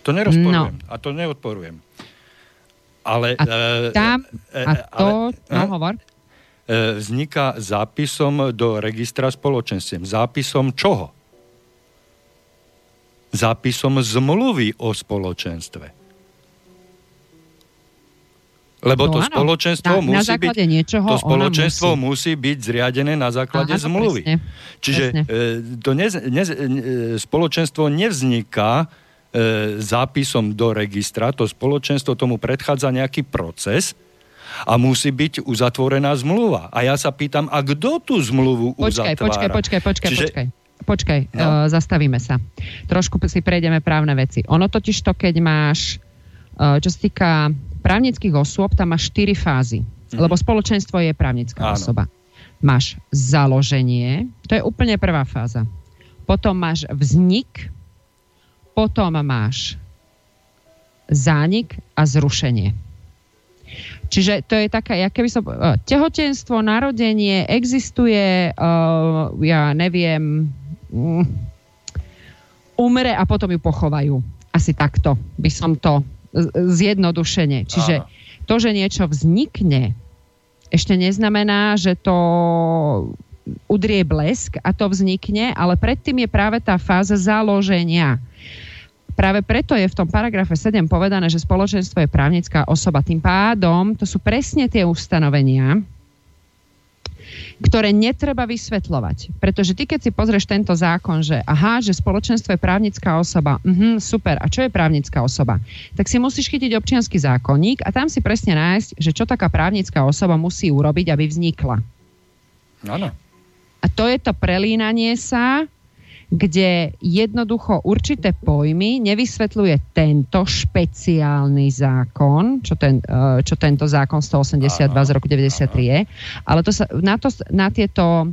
To nerozporujem no. a to neodporujem. Ale... A e, tam, e, a to, ale, no hovor. E, vzniká zápisom do registra spoločenstiev. Zápisom čoho? Zápisom zmluvy o spoločenstve. Lebo no, to áno. spoločenstvo na, musí na byť to spoločenstvo musí. musí byť zriadené na základe áno, zmluvy. Presne, Čiže presne. E, to ne, ne, e, spoločenstvo nevzniká e, zápisom do registra, to spoločenstvo tomu predchádza nejaký proces a musí byť uzatvorená zmluva. A ja sa pýtam, a kto tú zmluvu počkaj, uzatvára? Počkaj, počkaj, počkaj, Čiže, počkaj. Počkaj, no. uh, zastavíme sa. Trošku si prejdeme právne veci. Ono totiž to, keď máš, uh, čo sa týka právnických osôb tam máš štyri fázy, mm-hmm. lebo spoločenstvo je právnická Áno. osoba. Máš založenie, to je úplne prvá fáza. Potom máš vznik, potom máš zánik a zrušenie. Čiže to je taká, ja keby som... Uh, tehotenstvo, narodenie, existuje, uh, ja neviem, um, umre a potom ju pochovajú. Asi takto by som to zjednodušene. Čiže to, že niečo vznikne, ešte neznamená, že to udrie blesk a to vznikne, ale predtým je práve tá fáza založenia. Práve preto je v tom paragrafe 7 povedané, že spoločenstvo je právnická osoba. Tým pádom to sú presne tie ustanovenia, ktoré netreba vysvetľovať. Pretože ty, keď si pozrieš tento zákon, že aha, že spoločenstvo je právnická osoba, uh-huh, super, a čo je právnická osoba? Tak si musíš chytiť občianský zákonník a tam si presne nájsť, že čo taká právnická osoba musí urobiť, aby vznikla. Áno. A to je to prelínanie sa kde jednoducho určité pojmy nevysvetľuje tento špeciálny zákon, čo, ten, e, čo tento zákon 182 z roku 93 je, ale to sa, na, to, na tieto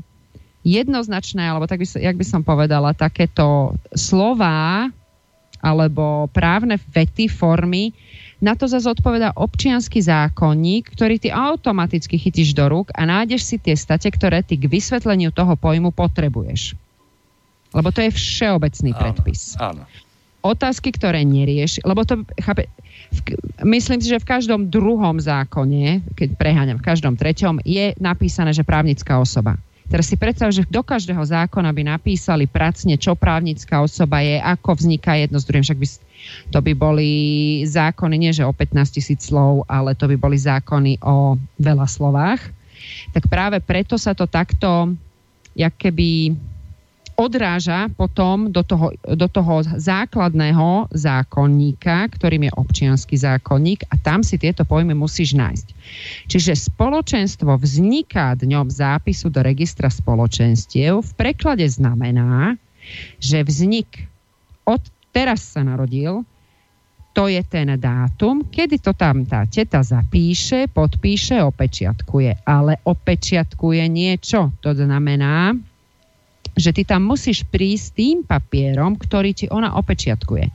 jednoznačné, alebo tak by, jak by som povedala, takéto slova alebo právne vety, formy, na to zase odpoveda občianský zákonník, ktorý ty automaticky chytíš do rúk a nájdeš si tie state, ktoré ty k vysvetleniu toho pojmu potrebuješ. Lebo to je všeobecný áno, predpis. Áno. Otázky, ktoré nerieši, lebo to, chápe, v, myslím si, že v každom druhom zákone, keď preháňam, v každom treťom, je napísané, že právnická osoba. Teraz si predstav, že do každého zákona by napísali pracne, čo právnická osoba je, ako vzniká jedno z druhým. Však by, to by boli zákony, nie že o 15 tisíc slov, ale to by boli zákony o veľa slovách. Tak práve preto sa to takto, jak keby odráža potom do toho, do toho základného zákonníka, ktorým je občianský zákonník a tam si tieto pojmy musíš nájsť. Čiže spoločenstvo vzniká dňom zápisu do registra spoločenstiev v preklade znamená, že vznik od teraz sa narodil, to je ten dátum, kedy to tam tá teta zapíše, podpíše, opečiatkuje. Ale opečiatkuje niečo. To znamená, že ty tam musíš prísť tým papierom, ktorý ti ona opečiatkuje.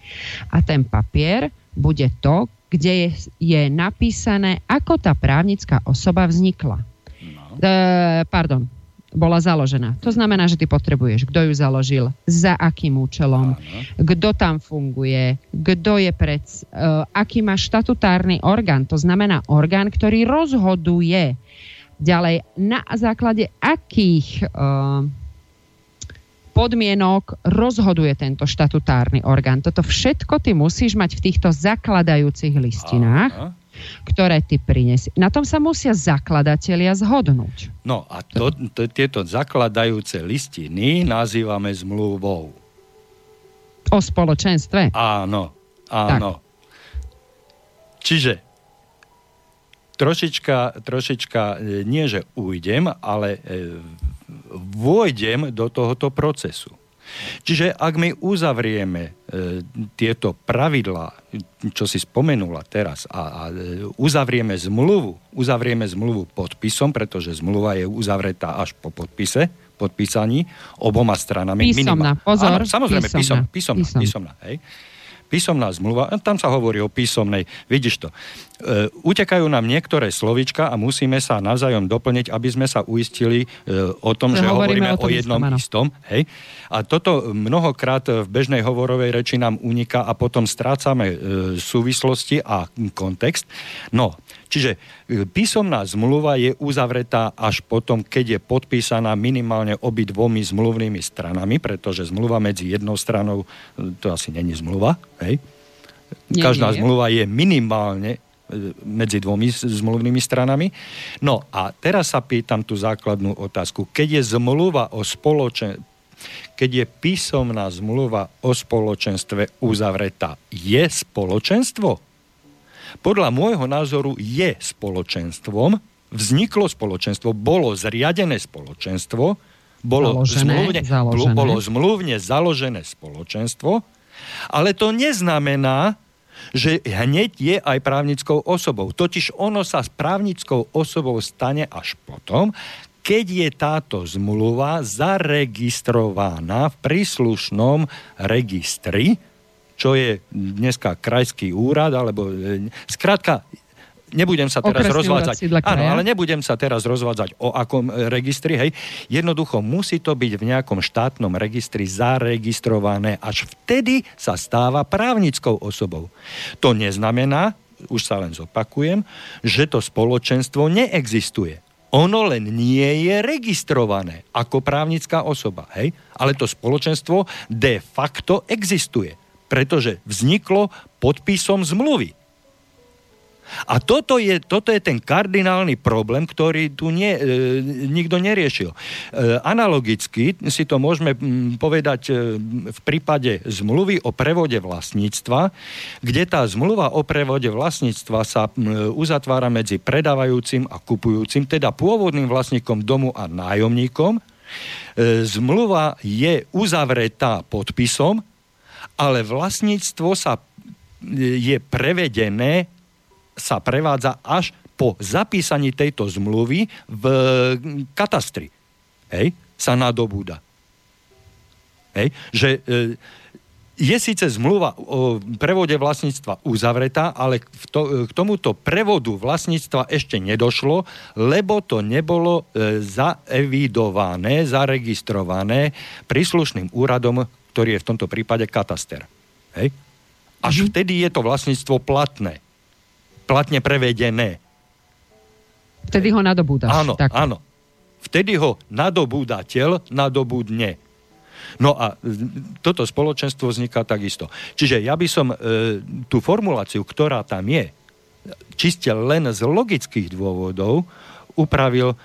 A ten papier bude to, kde je, je napísané, ako tá právnická osoba vznikla. No. E, pardon, bola založená. To znamená, že ty potrebuješ, kto ju založil, za akým účelom, kto tam funguje, kto je pred, uh, aký má štatutárny orgán. To znamená orgán, ktorý rozhoduje ďalej na základe akých uh, podmienok rozhoduje tento štatutárny orgán. Toto všetko ty musíš mať v týchto zakladajúcich listinách. Aha ktoré ty prinesi. Na tom sa musia zakladatelia zhodnúť. No a to, to, tieto zakladajúce listiny nazývame zmluvou. O spoločenstve? Áno, áno. Tak. Čiže trošička, trošička e, nie, že ujdem, ale e, vôjdem do tohoto procesu. Čiže ak my uzavrieme e, tieto pravidlá, čo si spomenula teraz, a, a e, uzavrieme zmluvu, uzavrieme zmluvu podpisom, pretože zmluva je uzavretá až po podpise, podpísaní oboma stranami. Písomná, minimál. pozor. Áno, samozrejme, písomná, písomná, písomná, písomná hej písomná zmluva, tam sa hovorí o písomnej, vidíš to. E, utekajú nám niektoré slovička a musíme sa navzájom doplniť, aby sme sa uistili e, o tom, že, že hovoríme, hovoríme o, o jednom istom. istom hej? A toto mnohokrát v bežnej hovorovej reči nám uniká a potom strácame e, súvislosti a kontext. No, čiže e, písomná zmluva je uzavretá až potom, keď je podpísaná minimálne obi dvomi zmluvnými stranami, pretože zmluva medzi jednou stranou, e, to asi není zmluva, hej? Každá nie, nie. zmluva je minimálne e, medzi dvomi zmluvnými stranami. No a teraz sa pýtam tú základnú otázku. Keď je zmluva o spoločen... keď je písomná zmluva o spoločenstve uzavretá, je spoločenstvo? Podľa môjho názoru je spoločenstvom, vzniklo spoločenstvo, bolo zriadené spoločenstvo, bolo založené, zmluvne, bolo zmluvne založené spoločenstvo, ale to neznamená, že hneď je aj právnickou osobou. Totiž ono sa s právnickou osobou stane až potom, keď je táto zmluva zaregistrovaná v príslušnom registri, čo je dneska krajský úrad, alebo e, skrátka, nebudem sa teraz Okresný rozvádzať. Áno, ale nebudem sa teraz rozvádzať o akom registri, hej. Jednoducho musí to byť v nejakom štátnom registri zaregistrované, až vtedy sa stáva právnickou osobou. To neznamená, už sa len zopakujem, že to spoločenstvo neexistuje. Ono len nie je registrované ako právnická osoba, hej? Ale to spoločenstvo de facto existuje pretože vzniklo podpisom zmluvy. A toto je, toto je ten kardinálny problém, ktorý tu nie, e, nikto neriešil. E, analogicky si to môžeme povedať e, v prípade zmluvy o prevode vlastníctva, kde tá zmluva o prevode vlastníctva sa m, uzatvára medzi predávajúcim a kupujúcim, teda pôvodným vlastníkom domu a nájomníkom. E, zmluva je uzavretá podpisom, ale vlastníctvo sa je prevedené, sa prevádza až po zapísaní tejto zmluvy v katastri. Hej? Sa nadobúda. Hej? Že e, je síce zmluva o prevode vlastníctva uzavretá, ale to, k tomuto prevodu vlastníctva ešte nedošlo, lebo to nebolo e, zaevidované, zaregistrované príslušným úradom ktorý je v tomto prípade kataster. Hej? Až mm-hmm. vtedy je to vlastníctvo platné. Platne prevedené. Vtedy ho nadobúdaš. Áno, tak. áno. Vtedy ho nadobúdateľ nadobúdne. No a toto spoločenstvo vzniká takisto. Čiže ja by som e, tú formuláciu, ktorá tam je, čiste len z logických dôvodov upravil, e,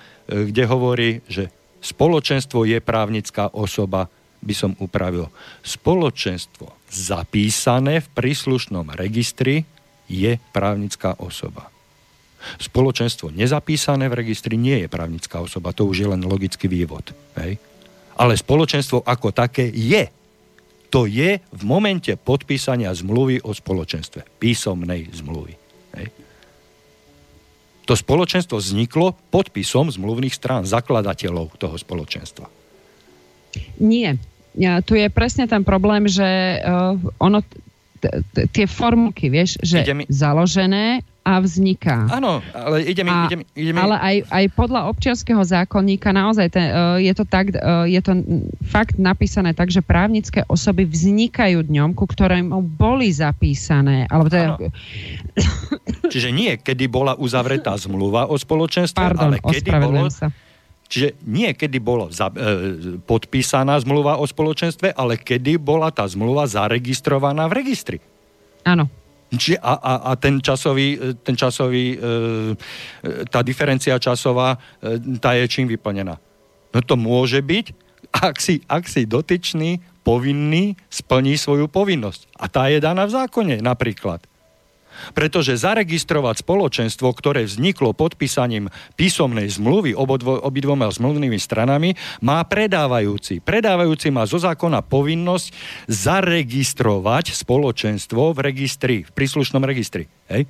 kde hovorí, že spoločenstvo je právnická osoba by som upravil. Spoločenstvo zapísané v príslušnom registri je právnická osoba. Spoločenstvo nezapísané v registri nie je právnická osoba, to už je len logický vývod. Hej? Ale spoločenstvo ako také je. To je v momente podpísania zmluvy o spoločenstve, písomnej zmluvy. Hej? To spoločenstvo vzniklo podpisom zmluvných strán, zakladateľov toho spoločenstva. Nie. Tu je presne ten problém, že uh, ono, tie formulky, vieš, že mi... založené a vzniká. Áno, ale ide mi... A, ide mi, ide mi... Ale aj, aj podľa občianského zákonníka naozaj ten, uh, je to tak, uh, je to fakt napísané tak, že právnické osoby vznikajú dňom, ku ktorému boli zapísané. Alebo teda... Čiže nie, kedy bola uzavretá zmluva o spoločenstve, Pardon, ale kedy bolo... Sa Čiže nie kedy bola za, e, podpísaná zmluva o spoločenstve, ale kedy bola tá zmluva zaregistrovaná v registri. Áno. Či, a, a, a ten časový, e, ten časový e, e, tá diferencia časová, e, tá je čím vyplnená? No to môže byť, ak si, ak si dotyčný, povinný, splní svoju povinnosť. A tá je daná v zákone napríklad. Pretože zaregistrovať spoločenstvo, ktoré vzniklo podpísaním písomnej zmluvy obodvo, obidvoma zmluvnými stranami, má predávajúci. Predávajúci má zo zákona povinnosť zaregistrovať spoločenstvo v registri, v príslušnom registri. Hej?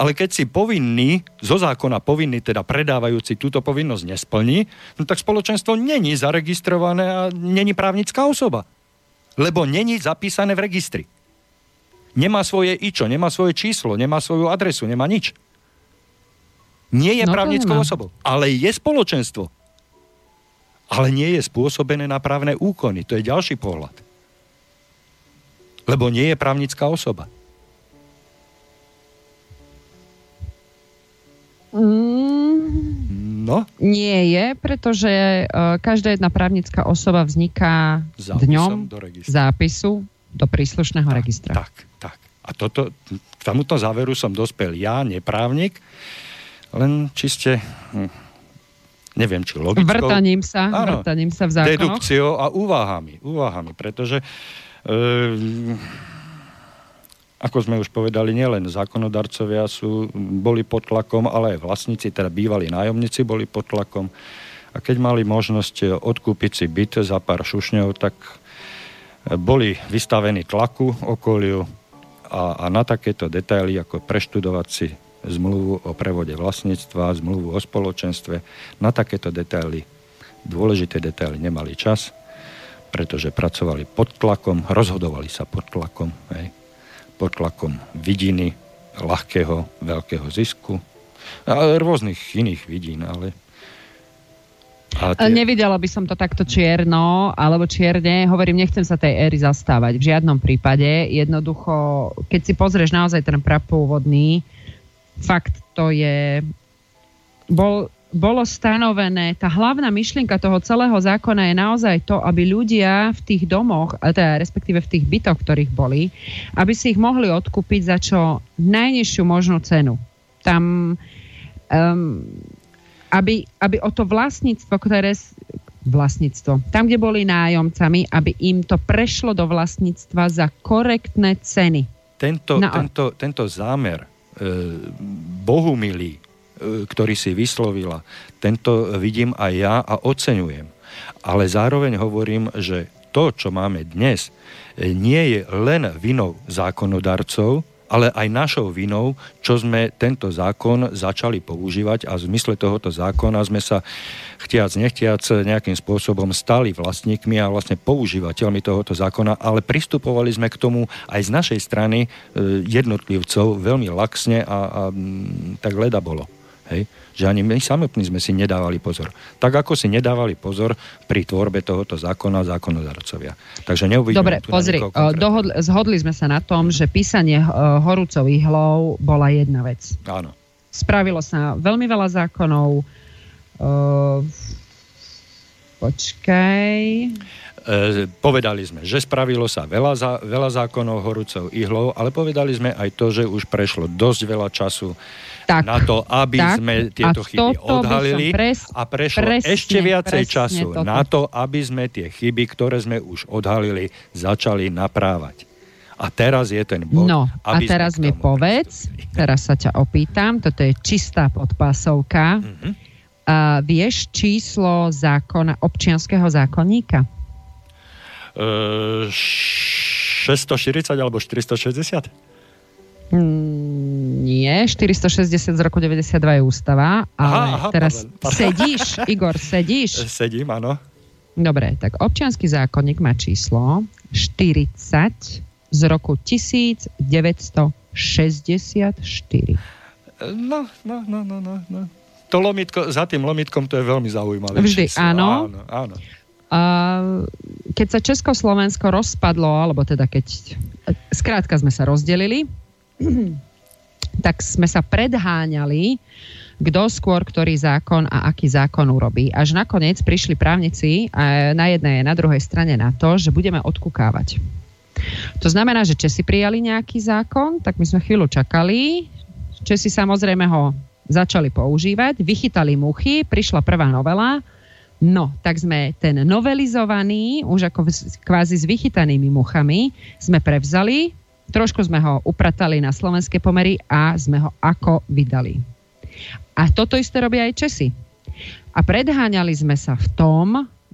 Ale keď si povinný, zo zákona povinný, teda predávajúci túto povinnosť nesplní, no tak spoločenstvo není zaregistrované a není právnická osoba. Lebo není zapísané v registri. Nemá svoje ičo, nemá svoje číslo, nemá svoju adresu, nemá nič. Nie je no právnickou osobou, ale je spoločenstvo. Ale nie je spôsobené na právne úkony. To je ďalší pohľad. Lebo nie je právnická osoba. Mm, no? Nie je, pretože uh, každá jedna právnická osoba vzniká Zápisom dňom zápisu do príslušného tak, registra. Tak, tak. A toto, k tomuto záveru som dospel ja, neprávnik, len čiste, hm, neviem, či logickou... Vrtaním sa, áno, vrtaním sa v zákonoch. Dedukciou a úvahami, úvahami, pretože e, ako sme už povedali, nielen zákonodarcovia sú, boli pod tlakom, ale aj vlastníci, teda bývalí nájomníci boli pod tlakom. A keď mali možnosť odkúpiť si byt za pár šušňov, tak boli vystavení tlaku okoliu a, a na takéto detaily, ako preštudovať si zmluvu o prevode vlastníctva, zmluvu o spoločenstve, na takéto detaily, dôležité detaily nemali čas, pretože pracovali pod tlakom, rozhodovali sa pod tlakom, hej, pod tlakom vidiny, ľahkého, veľkého zisku a rôznych iných vidín, ale tie... Nevidela by som to takto čierno, alebo čierne. Hovorím, nechcem sa tej éry zastávať. V žiadnom prípade. Jednoducho, keď si pozrieš naozaj ten prapôvodný, fakt to je... Bol, bolo stanovené, tá hlavná myšlienka toho celého zákona je naozaj to, aby ľudia v tých domoch, teda respektíve v tých bytoch, ktorých boli, aby si ich mohli odkúpiť za čo najnižšiu možnú cenu. Tam um, aby, aby o to vlastníctvo, ktoré vlastníctvo. Tam, kde boli nájomcami, aby im to prešlo do vlastníctva za korektné ceny. Tento, no, tento, tento zámer e, bohumilý, e, ktorý si vyslovila, tento vidím aj ja a oceňujem. Ale zároveň hovorím, že to, čo máme dnes, e, nie je len vinou zákonodarcov, ale aj našou vinou, čo sme tento zákon začali používať a v zmysle tohoto zákona sme sa chtiac, nechtiac nejakým spôsobom stali vlastníkmi a vlastne používateľmi tohoto zákona, ale pristupovali sme k tomu aj z našej strany e, jednotlivcov veľmi laxne a, a tak leda bolo. Hej? Že ani my samotní sme si nedávali pozor. Tak ako si nedávali pozor pri tvorbe tohoto zákona zákonodarcovia. Takže neuvidíme Dobre, pozri, dohodli, zhodli sme sa na tom, že písanie uh, horúcov ihlov bola jedna vec. Áno. Spravilo sa veľmi veľa zákonov. Uh, počkaj. E, povedali sme, že spravilo sa veľa, za, veľa zákonov horúcov ihlov, ale povedali sme aj to, že už prešlo dosť veľa času tak, na to, aby tak, sme tieto chyby odhalili pres, a prešlo presne, ešte viacej času toto. na to, aby sme tie chyby, ktoré sme už odhalili, začali naprávať. A teraz je ten bod. No, a teraz mi povedz, pristúpili. teraz sa ťa opýtam, toto je čistá podpásovka. Mm-hmm. Uh, vieš číslo zákona, občianského zákonníka? Uh, 640 alebo 460? Mm, nie, 460 z roku 92 je ústava, ale aha, aha, teraz pardon, pardon. sedíš, Igor, sedíš? Sedím, áno. Dobre, tak občianský zákonník má číslo 40 z roku 1964. No, no, no, no, no. no. To lomitko, za tým lomitkom to je veľmi zaujímavé. Vždy, číslo. áno. áno, áno. A keď sa Československo rozpadlo, alebo teda keď... Skrátka sme sa rozdelili, tak sme sa predháňali kto skôr ktorý zákon a aký zákon urobí. Až nakoniec prišli právnici na jednej a na druhej strane na to, že budeme odkukávať. To znamená, že Česi prijali nejaký zákon, tak my sme chvíľu čakali. Česi samozrejme ho začali používať, vychytali muchy, prišla prvá novela, No, tak sme ten novelizovaný, už ako kvázi s vychytanými muchami, sme prevzali, trošku sme ho upratali na slovenské pomery a sme ho ako vydali. A toto isté robia aj Česi. A predháňali sme sa v tom,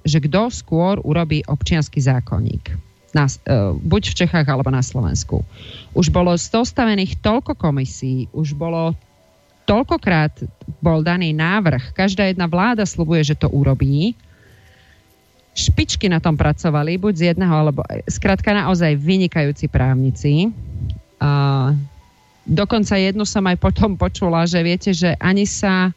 že kto skôr urobí občianský zákonník. Na, uh, buď v Čechách alebo na Slovensku. Už bolo zostavených toľko komisí, už bolo toľkokrát bol daný návrh, každá jedna vláda slubuje, že to urobí. Špičky na tom pracovali, buď z jedného, alebo skrátka naozaj vynikajúci právnici. Uh, dokonca jednu som aj potom počula, že viete, že ani sa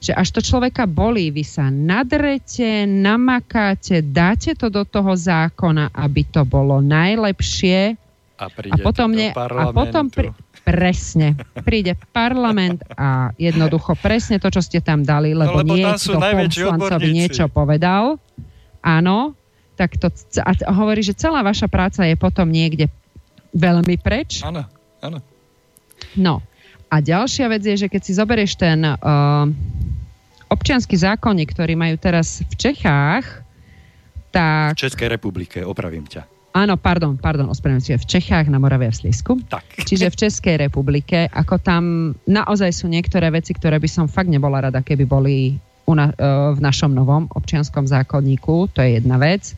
že až to človeka bolí, vy sa nadrete, namakáte, dáte to do toho zákona, aby to bolo najlepšie. A, a potom, ne, a potom pri, presne, príde parlament a jednoducho presne to, čo ste tam dali, lebo, no, lebo niekto poslancovi niečo povedal, áno, tak to a hovorí, že celá vaša práca je potom niekde veľmi preč. Áno, áno. No. A ďalšia vec je, že keď si zoberieš ten uh, občianský zákonník, ktorý majú teraz v Čechách, tak... V Českej republike, opravím ťa. Áno, pardon, pardon, ospravedlňujem v Čechách, na Morave a v Slisku. Tak. Čiže v Českej republike, ako tam naozaj sú niektoré veci, ktoré by som fakt nebola rada, keby boli na, uh, v našom novom občianskom zákonníku, to je jedna vec.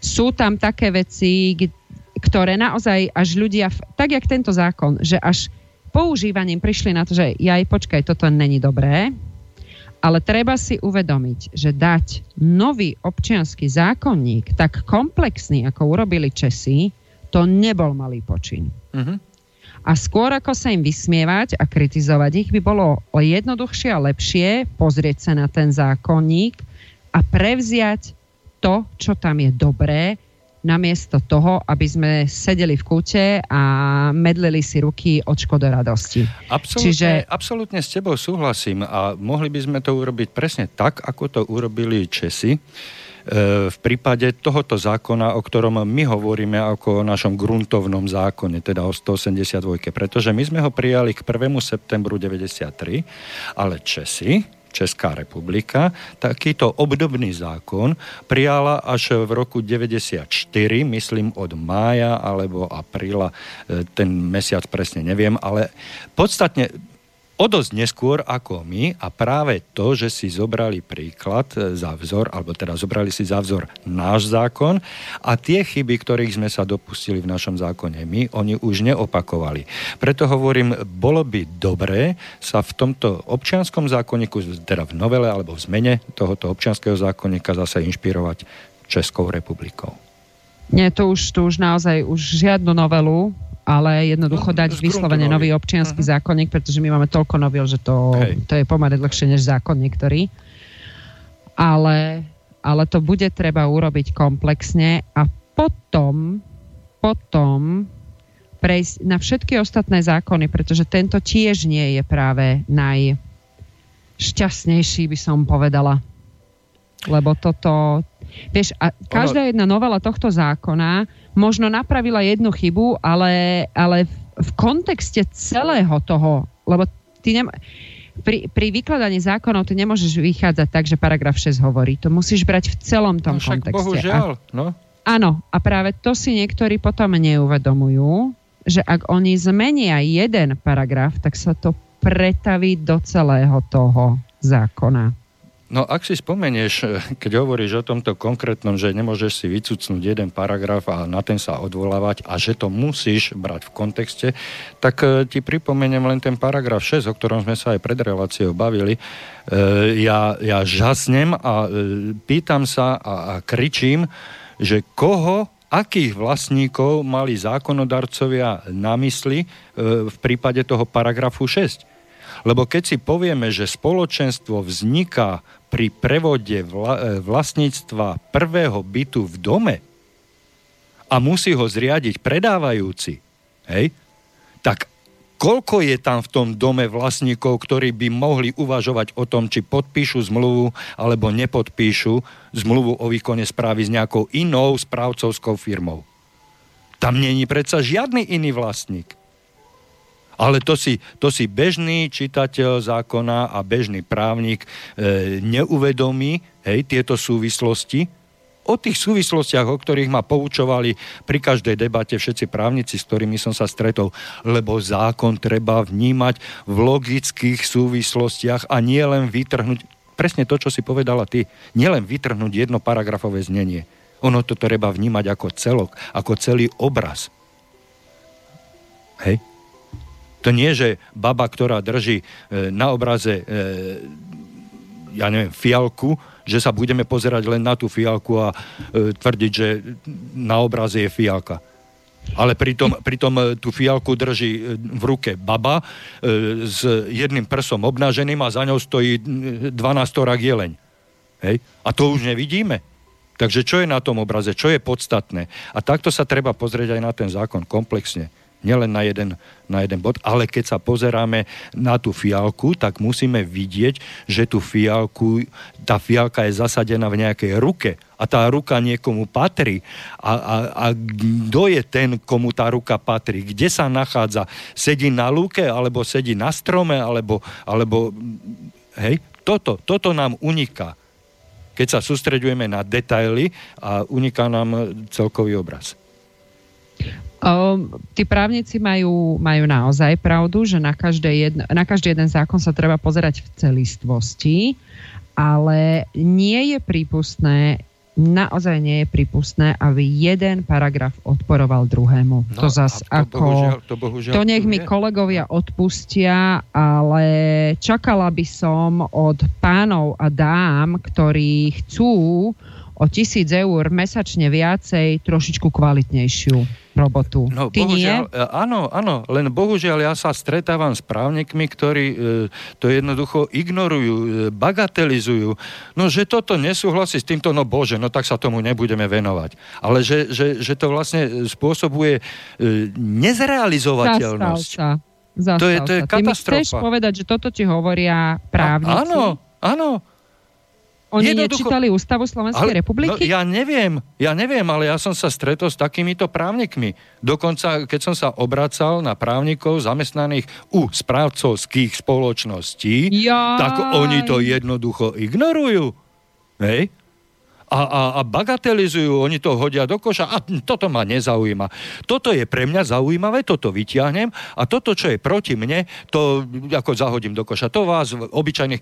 Sú tam také veci, ktoré naozaj až ľudia, tak jak tento zákon, že až používaním prišli na to, že ja aj počkaj, toto není dobré, ale treba si uvedomiť, že dať nový občianský zákonník tak komplexný, ako urobili Česi, to nebol malý počin. Uh-huh. A skôr ako sa im vysmievať a kritizovať ich, by bolo jednoduchšie a lepšie pozrieť sa na ten zákonník a prevziať to, čo tam je dobré namiesto toho, aby sme sedeli v kúte a medlili si ruky od škoda radosti. Absolutne, Čiže... absolútne s tebou súhlasím a mohli by sme to urobiť presne tak, ako to urobili Česi v prípade tohoto zákona, o ktorom my hovoríme ako o našom gruntovnom zákone, teda o 182, pretože my sme ho prijali k 1. septembru 93, ale Česi Česká republika takýto obdobný zákon prijala až v roku 94, myslím od mája alebo apríla, e, ten mesiac presne neviem, ale podstatne o dosť neskôr ako my a práve to, že si zobrali príklad e, za vzor, alebo teda zobrali si za vzor náš zákon a tie chyby, ktorých sme sa dopustili v našom zákone my, oni už neopakovali. Preto hovorím, bolo by dobré sa v tomto občianskom zákonníku, teda v novele alebo v zmene tohoto občianského zákonníka zase inšpirovať Českou republikou. Nie, to už, to už naozaj už žiadnu novelu ale jednoducho no, dať vyslovene nový občianský uh-huh. zákonník, pretože my máme toľko noviel, že to, to je pomerne dlhšie než zákon niektorý. Ale, ale to bude treba urobiť komplexne a potom, potom prejsť na všetky ostatné zákony, pretože tento tiež nie je práve najšťastnejší, by som povedala. Lebo toto, vieš, a každá jedna novela tohto zákona možno napravila jednu chybu, ale, ale v, v kontexte celého toho, lebo ty nem, pri, pri vykladaní zákonov ty nemôžeš vychádzať tak, že paragraf 6 hovorí. To musíš brať v celom tom no, však kontexte. Bohužiaľ, no. Áno, a práve to si niektorí potom neuvedomujú, že ak oni zmenia jeden paragraf, tak sa to pretaví do celého toho zákona. No ak si spomenieš, eh, keď hovoríš o tomto konkrétnom, že nemôžeš si vycucnúť jeden paragraf a na ten sa odvolávať a že to musíš brať v kontexte, tak eh, ti pripomeniem len ten paragraf 6, o ktorom sme sa aj pred reláciou bavili. Eh, ja, ja žasnem a pýtam sa a, a kričím, že koho akých vlastníkov mali zákonodarcovia na mysli v prípade toho paragrafu 6. Lebo keď si povieme, že spoločenstvo vzniká pri prevode vla, e, vlastníctva prvého bytu v dome a musí ho zriadiť predávajúci, hej, tak Koľko je tam v tom dome vlastníkov, ktorí by mohli uvažovať o tom, či podpíšu zmluvu alebo nepodpíšu zmluvu o výkone správy s nejakou inou správcovskou firmou? Tam není predsa žiadny iný vlastník. Ale to si, to si bežný čitateľ zákona a bežný právnik e, neuvedomí, hej, tieto súvislosti, o tých súvislostiach, o ktorých ma poučovali pri každej debate všetci právnici, s ktorými som sa stretol, lebo zákon treba vnímať v logických súvislostiach a nie len vytrhnúť, presne to, čo si povedala ty, nielen vytrhnúť jedno paragrafové znenie. Ono to treba vnímať ako celok, ako celý obraz. Hej? To nie, že baba, ktorá drží e, na obraze, e, ja neviem, fialku, že sa budeme pozerať len na tú fialku a e, tvrdiť, že na obraze je fialka. Ale pritom, pritom tú fialku drží v ruke baba s jedným prsom obnaženým a za ňou stojí 12 torák jeleň. Hej? A to už nevidíme. Takže čo je na tom obraze, čo je podstatné? A takto sa treba pozrieť aj na ten zákon komplexne nielen na jeden, na jeden bod, ale keď sa pozeráme na tú fialku, tak musíme vidieť, že tú fialku, tá fialka je zasadená v nejakej ruke a tá ruka niekomu patrí. A, a, a kto je ten, komu tá ruka patrí? Kde sa nachádza? Sedí na lúke, alebo sedí na strome, alebo, alebo hej, toto, toto nám uniká keď sa sústredujeme na detaily a uniká nám celkový obraz. Um, tí právnici majú, majú naozaj pravdu, že na, každé jedno, na každý jeden zákon sa treba pozerať v celistvosti, ale nie je prípustné, naozaj nie je prípustné, aby jeden paragraf odporoval druhému. No, to zas to ako... Bohužiaľ, to, bohužiaľ, to nech mi kolegovia odpustia, ale čakala by som od pánov a dám, ktorí chcú o tisíc eur mesačne viacej trošičku kvalitnejšiu robotu. No, Ty bohužiaľ, nie? Áno, áno, len bohužiaľ ja sa stretávam s právnikmi, ktorí e, to jednoducho ignorujú, e, bagatelizujú. No, že toto nesúhlasí s týmto, no bože, no tak sa tomu nebudeme venovať. Ale že, že, že to vlastne spôsobuje e, nezrealizovateľnosť. Zastav sa. Zastav to je, to je katastrofa. Ty mi chceš povedať, že toto ti hovoria právnici? A, áno, áno. Oni Jednoducho... nečítali ústavu Slovenskej ale, republiky? No, ja neviem, ja neviem, ale ja som sa stretol s takýmito právnikmi. Dokonca, keď som sa obracal na právnikov zamestnaných u správcovských spoločností, Jaj. tak oni to jednoducho ignorujú. Hej? A, a, a bagatelizujú, oni to hodia do koša a toto ma nezaujíma. Toto je pre mňa zaujímavé, toto vyťahnem a toto, čo je proti mne, to ako zahodím do koša. To vás obyčajných...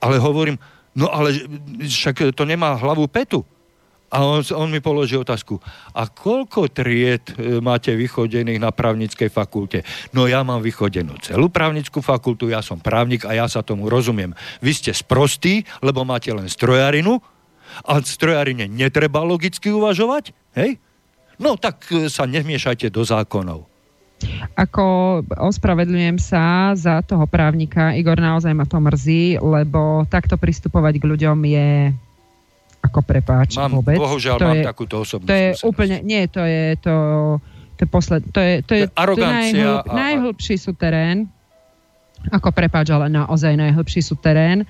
Ale hovorím, No ale však to nemá hlavu petu. A on, on mi položí otázku, a koľko tried e, máte vychodených na právnickej fakulte? No ja mám vychodenú celú právnickú fakultu, ja som právnik a ja sa tomu rozumiem. Vy ste sprostí, lebo máte len strojarinu a strojarine netreba logicky uvažovať, hej? No tak e, sa nemiešajte do zákonov. Ako ospravedlňujem sa za toho právnika, Igor, naozaj ma to mrzí, lebo takto pristupovať k ľuďom je ako prepáč mám, vôbec. Bohužiaľ to mám je, takúto osobnú To je skúsenosť. úplne, nie, to je to, to posled, to je, to je, to je najhlb, a... najhlbší sú terén, ako prepáč, ale naozaj najhlbší sú terén.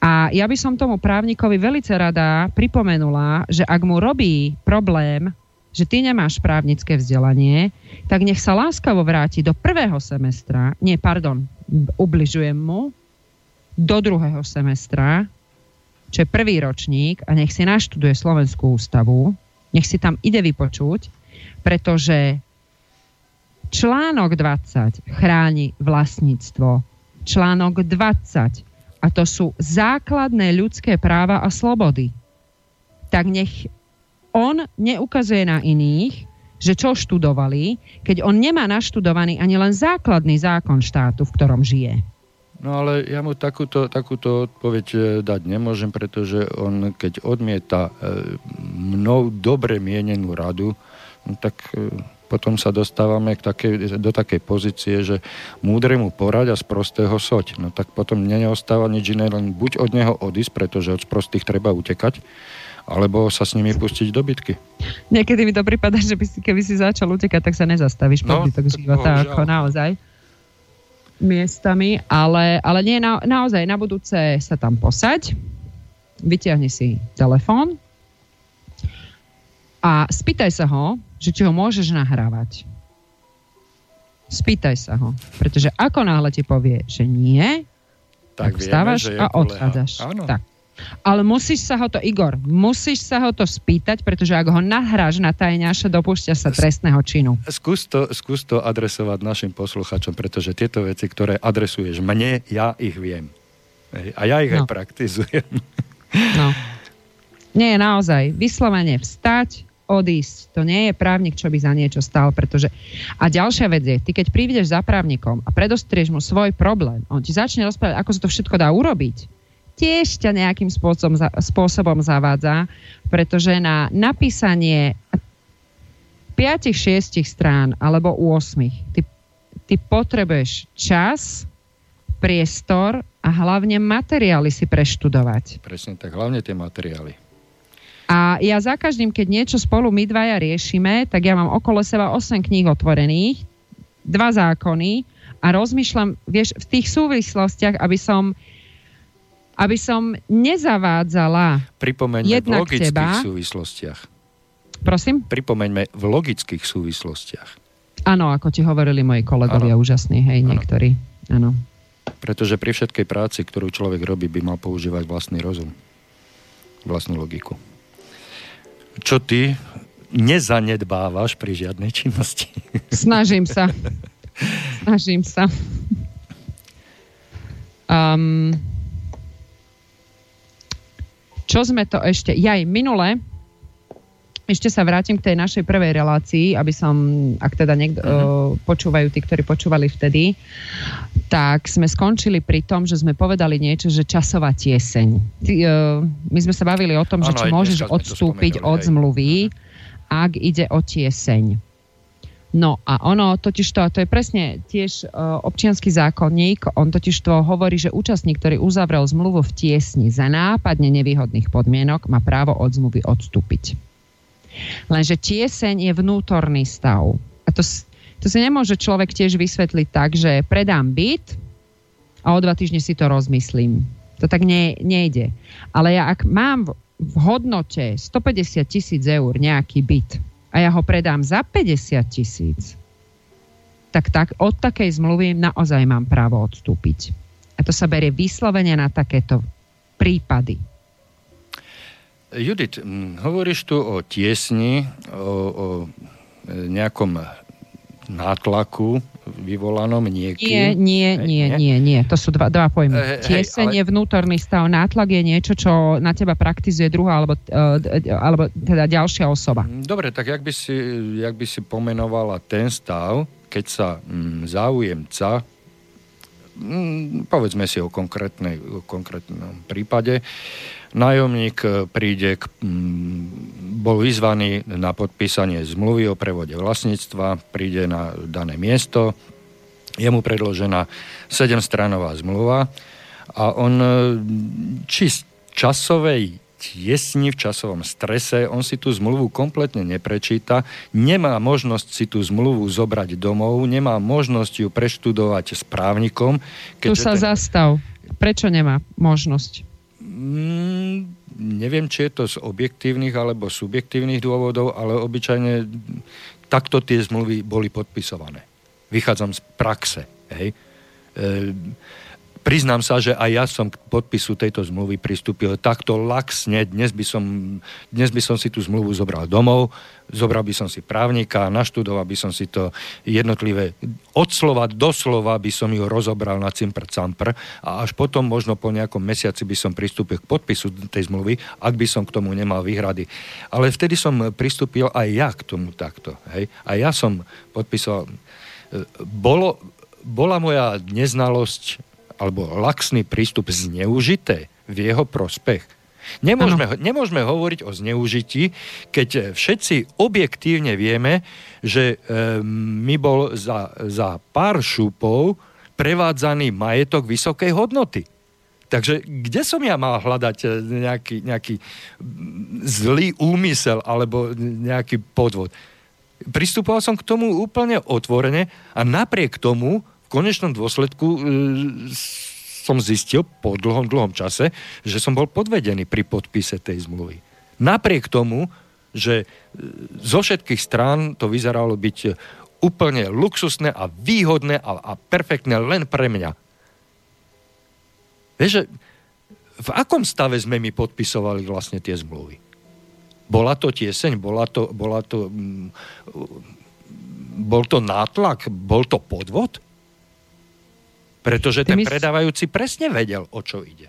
A ja by som tomu právnikovi velice rada pripomenula, že ak mu robí problém že ty nemáš právnické vzdelanie, tak nech sa láskavo vráti do prvého semestra, nie, pardon, ubližujem mu, do druhého semestra, čo je prvý ročník a nech si naštuduje Slovenskú ústavu, nech si tam ide vypočuť, pretože článok 20 chráni vlastníctvo. Článok 20 a to sú základné ľudské práva a slobody. Tak nech on neukazuje na iných, že čo študovali, keď on nemá naštudovaný ani len základný zákon štátu, v ktorom žije. No ale ja mu takúto, takúto odpoveď e, dať nemôžem, pretože on keď odmieta e, mnou dobre mienenú radu, no tak e, potom sa dostávame k takej, do takej pozície, že múdremu porať a z prostého soť. No tak potom neostáva nič iné, len buď od neho odísť, pretože od sprostých treba utekať, alebo sa s nimi pustiť do bitky. Niekedy mi to prípada, že by si, keby si začal utekať, tak sa nezastavíš no, života, bohužiaľ. ako naozaj. miestami, ale, ale nie, na, naozaj na budúce sa tam posaď, vyťahni si telefón a spýtaj sa ho, že či ho môžeš nahrávať. Spýtaj sa ho, pretože ako náhle ti povie, že nie, tak, tak vieme, vstávaš a odchádzaš. Tak. Ale musíš sa ho to, Igor, musíš sa ho to spýtať, pretože ak ho nahráš na tajňaša, dopúšťa sa trestného činu. Skús to, skús to adresovať našim posluchačom, pretože tieto veci, ktoré adresuješ mne, ja ich viem. A ja ich no. aj praktizujem. No. Nie, naozaj. Vyslovene vstať, odísť. To nie je právnik, čo by za niečo stal, pretože... A ďalšia vec je, ty keď prídeš za právnikom a predostrieš mu svoj problém, on ti začne rozprávať, ako sa to všetko dá urobiť, tiež ťa nejakým spôsobom, spôsobom zavádza, pretože na napísanie 5-6 strán alebo 8 ty, ty potrebuješ čas, priestor a hlavne materiály si preštudovať. Presne tak, hlavne tie materiály. A ja za každým, keď niečo spolu my dvaja riešime, tak ja mám okolo seba 8 kníh otvorených, dva zákony a rozmýšľam, vieš, v tých súvislostiach, aby som aby som nezavádzala Pripomeňme v logických teba. súvislostiach. Prosím? Pripomeňme v logických súvislostiach. Áno, ako ti hovorili moji kolegovia, ano. úžasní, hej, ano. niektorí. Áno. Pretože pri všetkej práci, ktorú človek robí, by mal používať vlastný rozum. Vlastnú logiku. Čo ty nezanedbávaš pri žiadnej činnosti. Snažím sa. Snažím sa. Um, čo sme to ešte... Jaj, minule, ešte sa vrátim k tej našej prvej relácii, aby som, ak teda niekto, uh-huh. počúvajú tí, ktorí počúvali vtedy, tak sme skončili pri tom, že sme povedali niečo, že časová tieseň. Ty, uh, my sme sa bavili o tom, ano, že či môžeš odstúpiť od zmluvy, ak ide o tieseň. No a ono totiž to, a to je presne tiež uh, občianský zákonník, on totiž to hovorí, že účastník, ktorý uzavrel zmluvu v tiesni za nápadne nevýhodných podmienok, má právo od zmluvy odstúpiť. Lenže tieseň je vnútorný stav. A to, to si nemôže človek tiež vysvetliť tak, že predám byt a o dva týždne si to rozmyslím. To tak nie, nejde. Ale ja ak mám v hodnote 150 tisíc eur nejaký byt, a ja ho predám za 50 tisíc, tak, tak od takej zmluvy naozaj mám právo odstúpiť. A to sa berie vyslovene na takéto prípady. Judit, hovoríš tu o tiesni, o, o nejakom nátlaku vyvolanom niekým. Nie, nie, nie, nie, nie. To sú dva, dva pojmy. Hey, Tieseň ale... je vnútorný stav, nátlak je niečo, čo na teba praktizuje druhá alebo, uh, alebo teda ďalšia osoba. Mm, dobre, tak jak by si, jak by si pomenovala ten stav, keď sa mm, záujemca povedzme si o, o konkrétnom prípade, nájomník e, príde, k, mm, bol vyzvaný na podpísanie zmluvy o prevode vlastníctva, príde na dané miesto, je mu predložená 7-stranová zmluva a on e, či z časovej tiesni, v časovom strese, on si tú zmluvu kompletne neprečíta, nemá možnosť si tú zmluvu zobrať domov, nemá možnosť ju preštudovať s právnikom. Tu sa ten... zastav. Prečo nemá možnosť? Mm, neviem, či je to z objektívnych alebo subjektívnych dôvodov, ale obyčajne takto tie zmluvy boli podpisované. Vychádzam z praxe. Hej. E, priznám sa, že aj ja som k podpisu tejto zmluvy pristúpil takto laxne. Dnes by som, dnes by som si tú zmluvu zobral domov, zobral by som si právnika, naštudoval by som si to jednotlivé od slova do slova by som ju rozobral na cimpr campr a až potom možno po nejakom mesiaci by som pristúpil k podpisu tej zmluvy, ak by som k tomu nemal výhrady. Ale vtedy som pristúpil aj ja k tomu takto. Hej? A ja som podpísal... E, bolo, bola moja neznalosť alebo laxný prístup zneužité v jeho prospech. Nemôžeme, nemôžeme hovoriť o zneužití, keď všetci objektívne vieme, že e, mi bol za, za pár šupov prevádzaný majetok vysokej hodnoty. Takže kde som ja mal hľadať e, nejaký, nejaký zlý úmysel alebo nejaký podvod? Pristupoval som k tomu úplne otvorene a napriek tomu konečnom dôsledku e, som zistil po dlhom, dlhom čase, že som bol podvedený pri podpise tej zmluvy. Napriek tomu, že e, zo všetkých strán to vyzeralo byť úplne luxusné a výhodné a, a perfektné len pre mňa. Vieš, v akom stave sme my podpisovali vlastne tie zmluvy? Bola to tieseň, bola to, bola to, mm, bol to nátlak, bol to podvod? Pretože ten predávajúci presne vedel, o čo ide.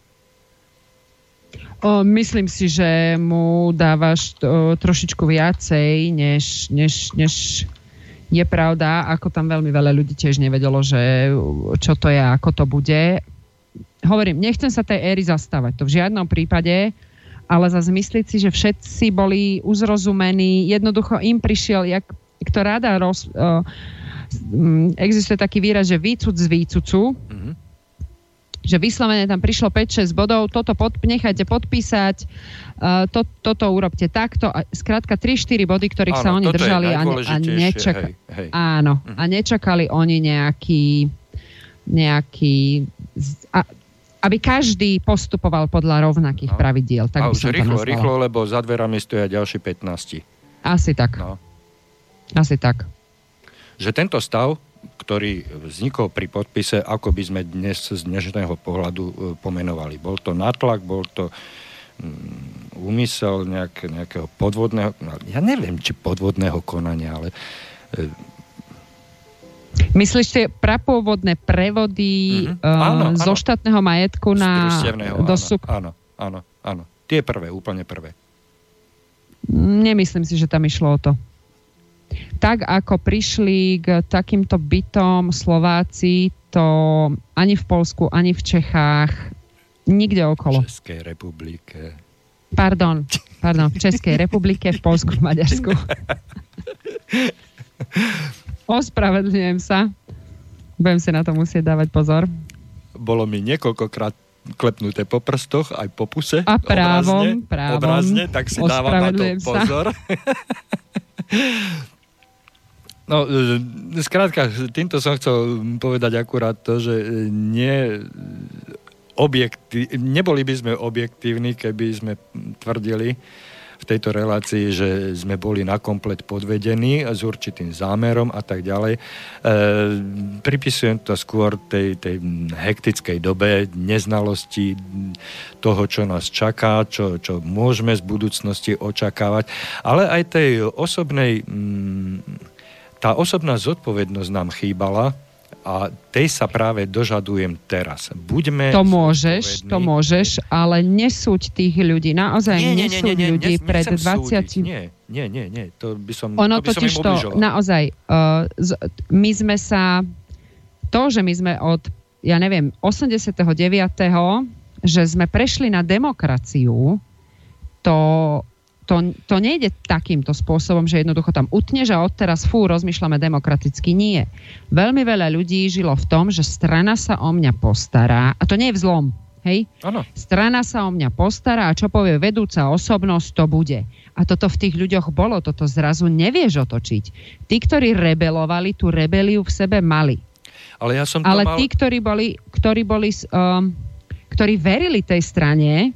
O, myslím si, že mu dávaš o, trošičku viacej, než, než, než je pravda, ako tam veľmi veľa ľudí tiež nevedelo, že čo to je, ako to bude. Hovorím, nechcem sa tej éry zastávať, to v žiadnom prípade, ale zase myslieť si, že všetci boli uzrozumení, jednoducho im prišiel, jak to rada roz, uh, existuje taký výraz, že výcud z výcucu, mm-hmm že vyslovene tam prišlo 5-6 bodov, toto pod, nechajte podpísať, uh, to, toto urobte takto. A skrátka 3-4 body, ktorých áno, sa oni držali a, a, nečaka- hej, hej. Áno, uh-huh. a nečakali oni nejaký nejaký a, aby každý postupoval podľa rovnakých no. pravidiel. Tak a už rýchlo, rýchlo, lebo za dverami stoja ďalší 15. Asi tak. No. Asi tak. Že tento stav ktorý vznikol pri podpise, ako by sme dnes z dnešného pohľadu e, pomenovali. Bol to natlak, bol to mm, úmysel nejak, nejakého podvodného, no, ja neviem, či podvodného konania, ale e, Myslíš tie prapôvodné prevody mm-hmm. áno, uh, zo áno. štátneho majetku na dosuk? Áno, áno, áno. Tie prvé, úplne prvé. Nemyslím si, že tam išlo o to tak ako prišli k takýmto bytom Slováci, to ani v Polsku, ani v Čechách, nikde okolo. V Českej republike. Pardon, pardon, v Českej republike, v Polsku, v Maďarsku. Ospravedlňujem sa. Budem si na to musieť dávať pozor. Bolo mi niekoľkokrát klepnuté po prstoch, aj po puse. A právom, obrazne, právom. Obrazne, tak si dávam na to pozor. No, e, skrátka, týmto som chcel povedať akurát to, že nie objekti- neboli by sme objektívni, keby sme tvrdili v tejto relácii, že sme boli nakomplet podvedení s určitým zámerom a tak ďalej. E, pripisujem to skôr tej, tej hektickej dobe, neznalosti toho, čo nás čaká, čo, čo môžeme z budúcnosti očakávať, ale aj tej osobnej mm, tá osobná zodpovednosť nám chýbala a tej sa práve dožadujem teraz. Buďme To môžeš, to môžeš, ale nesúď tých ľudí. Naozaj nie, nie, nesúď nie, nie, ľudí nie, pred 20... Nie, nie, nie, nie. To by som, ono to by totiž som to, naozaj, uh, z, my sme sa, to, že my sme od, ja neviem, 89. že sme prešli na demokraciu, to to, to nejde takýmto spôsobom, že jednoducho tam utneš a odteraz fú, rozmýšľame demokraticky. Nie. Veľmi veľa ľudí žilo v tom, že strana sa o mňa postará, a to nie je vzlom, hej? Ano. Strana sa o mňa postará a čo povie vedúca osobnosť, to bude. A toto v tých ľuďoch bolo, toto zrazu nevieš otočiť. Tí, ktorí rebelovali, tú rebeliu v sebe mali. Ale ja som Ale mal... tí, ktorí boli, ktorí boli um, ktorí verili tej strane,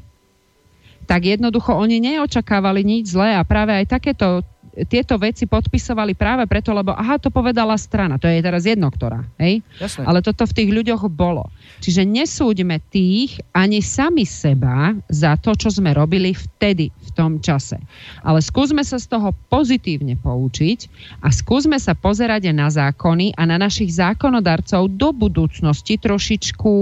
tak jednoducho oni neočakávali nič zlé a práve aj takéto tieto veci podpisovali práve preto, lebo aha, to povedala strana, to je teraz jedno, ktorá, hej? Jasne. Ale toto v tých ľuďoch bolo. Čiže nesúďme tých ani sami seba za to, čo sme robili vtedy, v tom čase. Ale skúsme sa z toho pozitívne poučiť a skúsme sa pozerať na zákony a na našich zákonodarcov do budúcnosti trošičku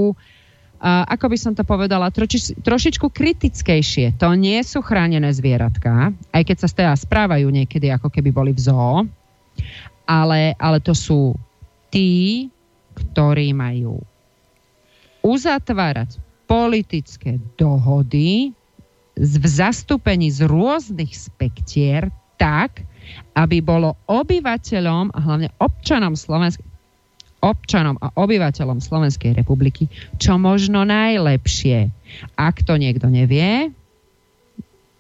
ako by som to povedala, troči, trošičku kritickejšie. To nie sú chránené zvieratka, aj keď sa teda správajú niekedy, ako keby boli v zoo, ale, ale to sú tí, ktorí majú uzatvárať politické dohody v zastúpení z rôznych spektier tak, aby bolo obyvateľom a hlavne občanom Slovenska občanom a obyvateľom Slovenskej republiky čo možno najlepšie. Ak to niekto nevie,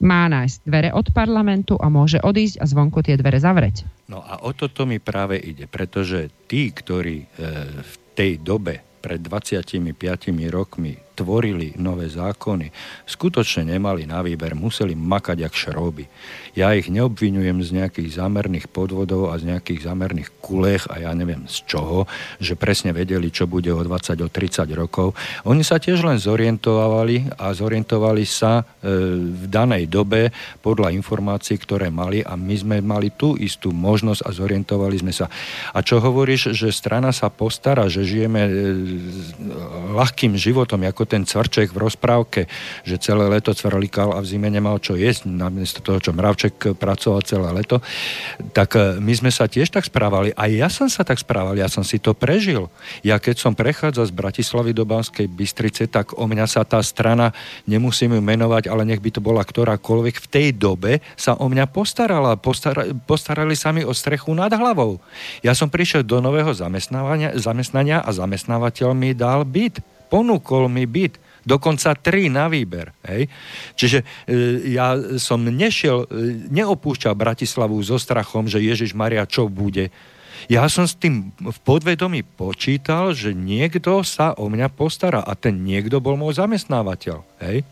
má nájsť dvere od parlamentu a môže odísť a zvonku tie dvere zavrieť. No a o toto mi práve ide, pretože tí, ktorí e, v tej dobe pred 25 rokmi tvorili nové zákony, skutočne nemali na výber, museli makať jak šroby. Ja ich neobvinujem z nejakých zámerných podvodov a z nejakých zámerných kulech a ja neviem z čoho, že presne vedeli, čo bude o 20, o 30 rokov. Oni sa tiež len zorientovali a zorientovali sa e, v danej dobe podľa informácií, ktoré mali a my sme mali tú istú možnosť a zorientovali sme sa. A čo hovoríš, že strana sa postará, že žijeme e, ľahkým životom, ako ten cvrček v rozprávke, že celé leto cvrlikal a v zime nemal čo jesť, namiesto toho, čo mravček pracoval celé leto, tak e, my sme sa tiež tak správali. A ja som sa tak správal, ja som si to prežil. Ja keď som prechádzal z Bratislavy do Banskej Bystrice, tak o mňa sa tá strana, nemusím ju menovať, ale nech by to bola ktorákoľvek, v tej dobe sa o mňa postarala. Postara, postarali sa mi o strechu nad hlavou. Ja som prišiel do nového zamestnania a zamestnávateľ mi dal byt ponúkol mi byt, dokonca tri na výber. Hej? Čiže e, ja som nešiel, e, neopúšťal Bratislavu so strachom, že Ježiš Maria čo bude. Ja som s tým v podvedomí počítal, že niekto sa o mňa postará a ten niekto bol môj zamestnávateľ. Hej?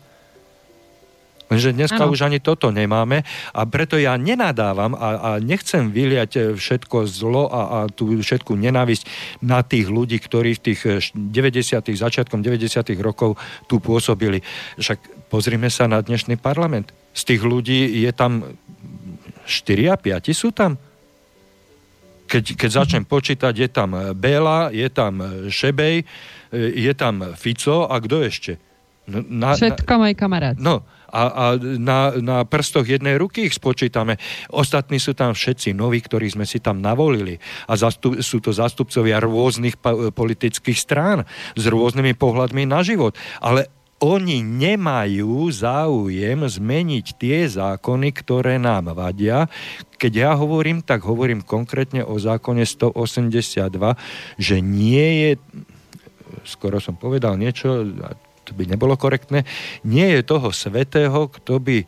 Lenže dneska ano. už ani toto nemáme a preto ja nenadávam a, a nechcem vyliať e, všetko zlo a, a tú všetku nenávisť na tých ľudí, ktorí v tých 90. E, začiatkom 90. rokov tu pôsobili. Však pozrime sa na dnešný parlament. Z tých ľudí je tam 4 a 5 sú tam. Keď, keď začnem počítať, je tam Bela, je tam Šebej, e, je tam Fico a kto ešte? No, na, Všetko moji kamaráti. No, a, a na, na prstoch jednej ruky ich spočítame. Ostatní sú tam všetci noví, ktorí sme si tam navolili. A zastup, sú to zástupcovia rôznych politických strán s rôznymi pohľadmi na život. Ale oni nemajú záujem zmeniť tie zákony, ktoré nám vadia. Keď ja hovorím, tak hovorím konkrétne o zákone 182, že nie je skoro som povedal niečo, to by nebolo korektné, nie je toho svetého, kto by e,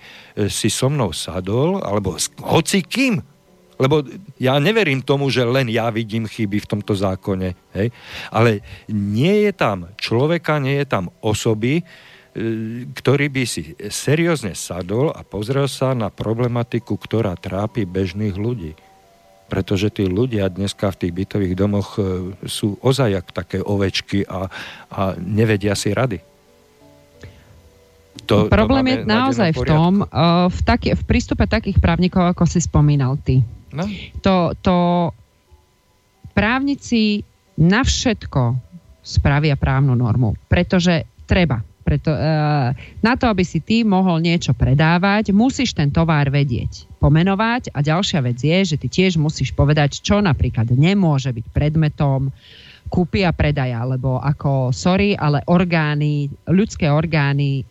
si so mnou sadol, alebo hoci kým. Lebo ja neverím tomu, že len ja vidím chyby v tomto zákone. Hej? Ale nie je tam človeka, nie je tam osoby, e, ktorý by si seriózne sadol a pozrel sa na problematiku, ktorá trápi bežných ľudí. Pretože tí ľudia dneska v tých bytových domoch e, sú ozajak také ovečky a, a nevedia si rady. To, Problém to je naozaj v tom, uh, v, taký, v prístupe takých právnikov, ako si spomínal ty. No. To, to právnici na všetko spravia právnu normu, pretože treba. Preto, uh, na to, aby si ty mohol niečo predávať, musíš ten tovar vedieť, pomenovať a ďalšia vec je, že ty tiež musíš povedať, čo napríklad nemôže byť predmetom kúpy a predaja, lebo ako, sorry, ale orgány, ľudské orgány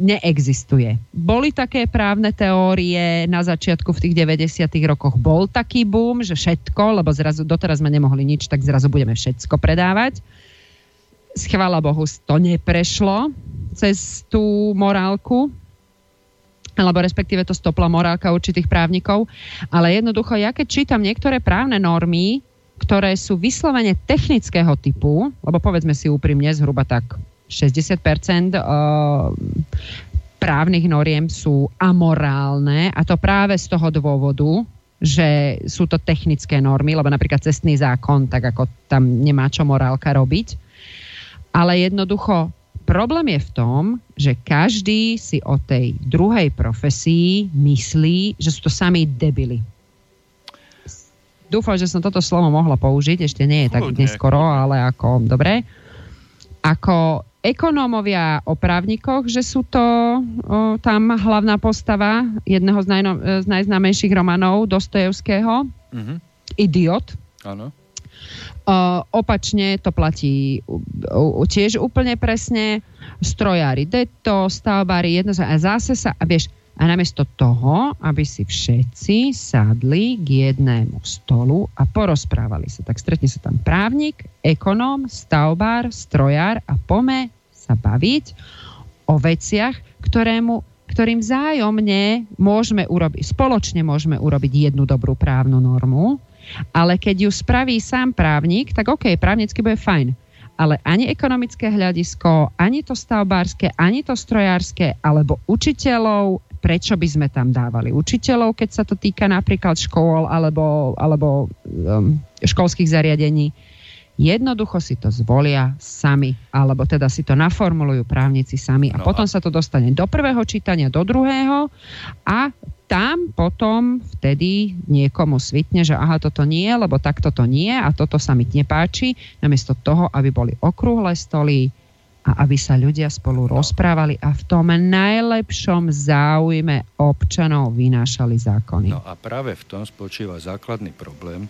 neexistuje. Boli také právne teórie na začiatku v tých 90. rokoch. Bol taký boom, že všetko, lebo zrazu doteraz sme nemohli nič, tak zrazu budeme všetko predávať. Schvala Bohu, to neprešlo cez tú morálku, alebo respektíve to stopla morálka určitých právnikov. Ale jednoducho, ja keď čítam niektoré právne normy, ktoré sú vyslovene technického typu, lebo povedzme si úprimne, zhruba tak 60 eh, právnych noriem sú amorálne a to práve z toho dôvodu, že sú to technické normy, lebo napríklad cestný zákon, tak ako tam nemá čo morálka robiť. Ale jednoducho problém je v tom, že každý si o tej druhej profesii myslí, že sú to samí debily. Dúfam, že som toto slovo mohla použiť, ešte nie je tak neskoro, ale ako, dobre. Ako ekonómovia o právnikoch, že sú to o, tam hlavná postava jedného z, najno, z najznámejších romanov Dostojevského. Mm-hmm. Idiot. Áno. opačne to platí u, u, tiež úplne presne. Strojári deto, stavbári, jedno a zase sa, a vieš, a namiesto toho, aby si všetci sadli k jednému stolu a porozprávali sa. Tak stretne sa tam právnik, ekonóm, stavbár, strojár a pome sa baviť o veciach, ktorému, ktorým vzájomne môžeme urobiť, spoločne môžeme urobiť jednu dobrú právnu normu Ale keď ju spraví sám právnik, tak OK, právnicky bude fajn. Ale ani ekonomické hľadisko, ani to stavbárske, ani to strojárske, alebo učiteľov, prečo by sme tam dávali učiteľov, keď sa to týka napríklad škôl alebo, alebo um, školských zariadení. Jednoducho si to zvolia sami, alebo teda si to naformulujú právnici sami a no potom a... sa to dostane do prvého čítania, do druhého a tam potom vtedy niekomu svitne, že aha, toto nie, lebo takto to nie a toto sa mi nepáči, namiesto toho, aby boli okrúhle stoly a aby sa ľudia spolu no. rozprávali a v tom najlepšom záujme občanov vynášali zákony. No a práve v tom spočíva základný problém,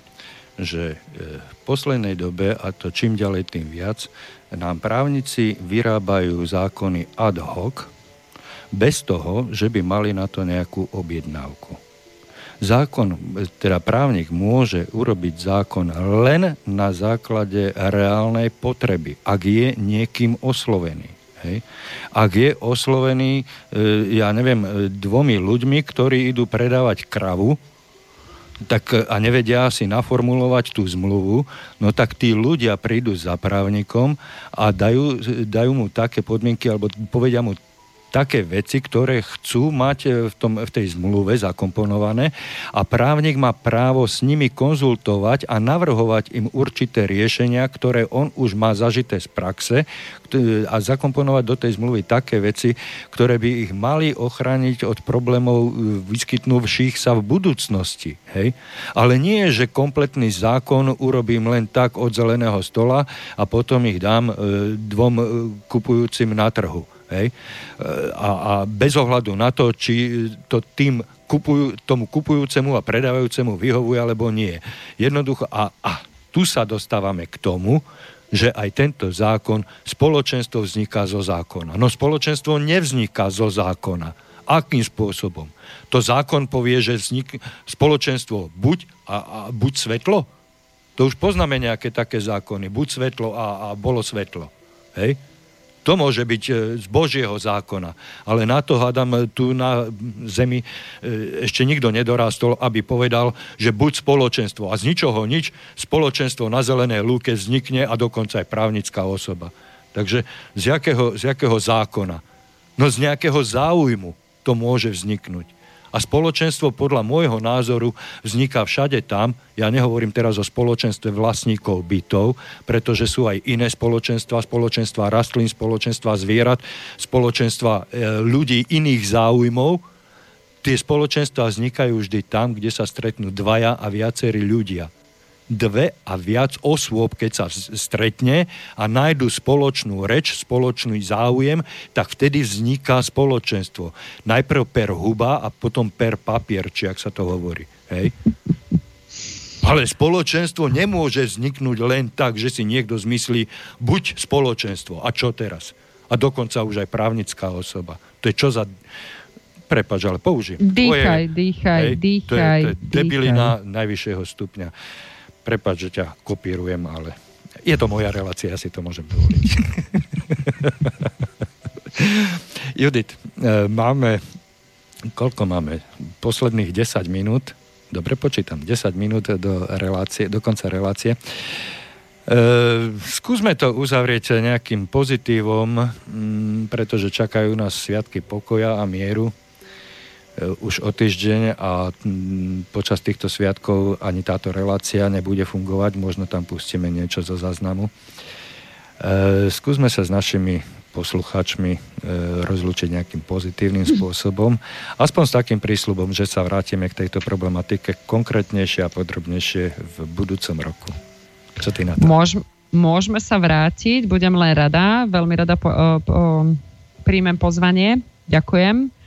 že e, v poslednej dobe, a to čím ďalej tým viac, nám právnici vyrábajú zákony ad hoc, bez toho, že by mali na to nejakú objednávku. Zákon, teda právnik môže urobiť zákon len na základe reálnej potreby, ak je niekým oslovený. Hej. Ak je oslovený, e, ja neviem, dvomi ľuďmi, ktorí idú predávať kravu, tak a nevedia si naformulovať tú zmluvu, no tak tí ľudia prídu za právnikom a dajú, dajú mu také podmienky, alebo povedia mu také veci, ktoré chcú mať e, v, tom, v tej zmluve zakomponované a právnik má právo s nimi konzultovať a navrhovať im určité riešenia, ktoré on už má zažité z praxe a zakomponovať do tej zmluvy také veci, ktoré by ich mali ochrániť od problémov e, vyskytnúvších sa v budúcnosti. Hej? Ale nie, že kompletný zákon urobím len tak od zeleného stola a potom ich dám e, dvom kupujúcim na trhu. Hej? A, a bez ohľadu na to, či to tým kupujú, tomu kupujúcemu a predávajúcemu vyhovuje alebo nie. Jednoducho, a, a tu sa dostávame k tomu, že aj tento zákon, spoločenstvo vzniká zo zákona. No spoločenstvo nevzniká zo zákona. Akým spôsobom? To zákon povie, že vznik, spoločenstvo buď a, a buď svetlo. To už poznáme nejaké také zákony. Buď svetlo a, a bolo svetlo. Hej? To môže byť e, z Božieho zákona. Ale na to, hádam, tu na zemi e, ešte nikto nedorástol, aby povedal, že buď spoločenstvo a z ničoho nič, spoločenstvo na zelenej lúke vznikne a dokonca aj právnická osoba. Takže z jakého, z jakého zákona? No z nejakého záujmu to môže vzniknúť. A spoločenstvo podľa môjho názoru vzniká všade tam, ja nehovorím teraz o spoločenstve vlastníkov bytov, pretože sú aj iné spoločenstva, spoločenstva rastlín, spoločenstva zvierat, spoločenstva e, ľudí iných záujmov. Tie spoločenstva vznikajú vždy tam, kde sa stretnú dvaja a viacerí ľudia dve a viac osôb, keď sa stretne a nájdu spoločnú reč, spoločný záujem, tak vtedy vzniká spoločenstvo. Najprv per huba a potom per papier, či ak sa to hovorí. Hej? Ale spoločenstvo nemôže vzniknúť len tak, že si niekto zmyslí buď spoločenstvo. A čo teraz? A dokonca už aj právnická osoba. To je čo za... Prepač, ale použijem. Dýchaj, dýchaj, dýchaj. To je, to je debilina najvyššieho stupňa. Prepač, že ťa kopírujem, ale je to moja relácia, ja si to môžem dovoliť. Judit, e, máme, koľko máme? Posledných 10 minút, dobre počítam, 10 minút do, relácie, do konca relácie. E, skúsme to uzavrieť nejakým pozitívom, m, pretože čakajú nás sviatky pokoja a mieru. E, už o týždeň a počas týchto sviatkov ani táto relácia nebude fungovať, možno tam pustíme niečo zo záznamu. E, skúsme sa s našimi posluchačmi e, rozlúčiť nejakým pozitívnym spôsobom, aspoň s takým prísľubom, že sa vrátime k tejto problematike konkrétnejšie a podrobnejšie v budúcom roku. Čo ty na to? Môž, môžeme sa vrátiť, budem len rada, veľmi rada po, po, príjmem pozvanie. Ďakujem.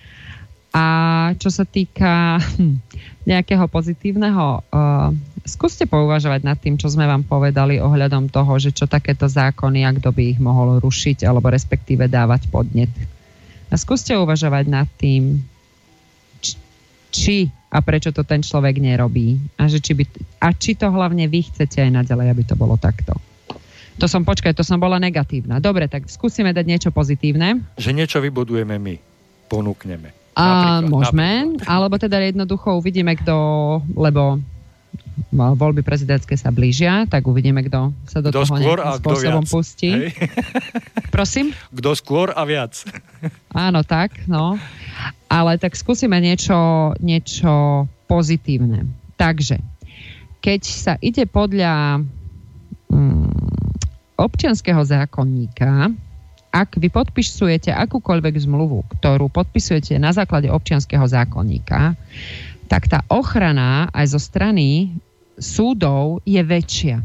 A čo sa týka hm, nejakého pozitívneho, uh, skúste pouvažovať nad tým, čo sme vám povedali ohľadom toho, že čo takéto zákony a kto by ich mohol rušiť alebo respektíve dávať podnet. A skúste uvažovať nad tým, či a prečo to ten človek nerobí. A, že či by, a či to hlavne vy chcete aj naďalej, aby to bolo takto. To som, počkaj, to som bola negatívna. Dobre, tak skúsime dať niečo pozitívne. Že niečo vybudujeme my, ponúkneme. A, môžeme, napríklad. alebo teda jednoducho uvidíme, kto, lebo voľby prezidentské sa blížia, tak uvidíme, kto sa do kdo toho skôr a spôsobom viac. pustí. Hej. Prosím? Kto skôr a viac. Áno, tak, no. Ale tak skúsime niečo, niečo pozitívne. Takže, keď sa ide podľa mm, občianského zákonníka, ak vy podpisujete akúkoľvek zmluvu, ktorú podpisujete na základe občianského zákonníka, tak tá ochrana aj zo strany súdov je väčšia.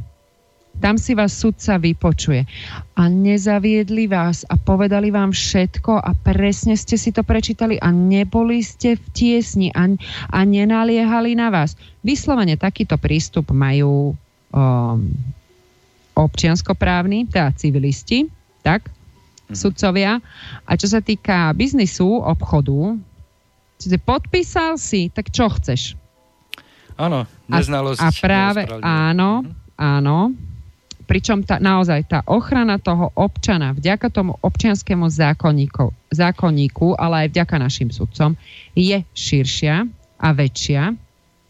Tam si vás sudca vypočuje. A nezaviedli vás a povedali vám všetko a presne ste si to prečítali a neboli ste v tiesni a, a nenaliehali na vás. Vyslovene takýto prístup majú um, občianskoprávni, teda civilisti, tak. Sudcovia. A čo sa týka biznisu, obchodu, čiže podpísal si, tak čo chceš? Áno, neznalosť. A, a práve, áno, mhm. áno. Pričom tá, naozaj tá ochrana toho občana vďaka tomu občianskému zákonníku, zákonníku, ale aj vďaka našim sudcom, je širšia a väčšia.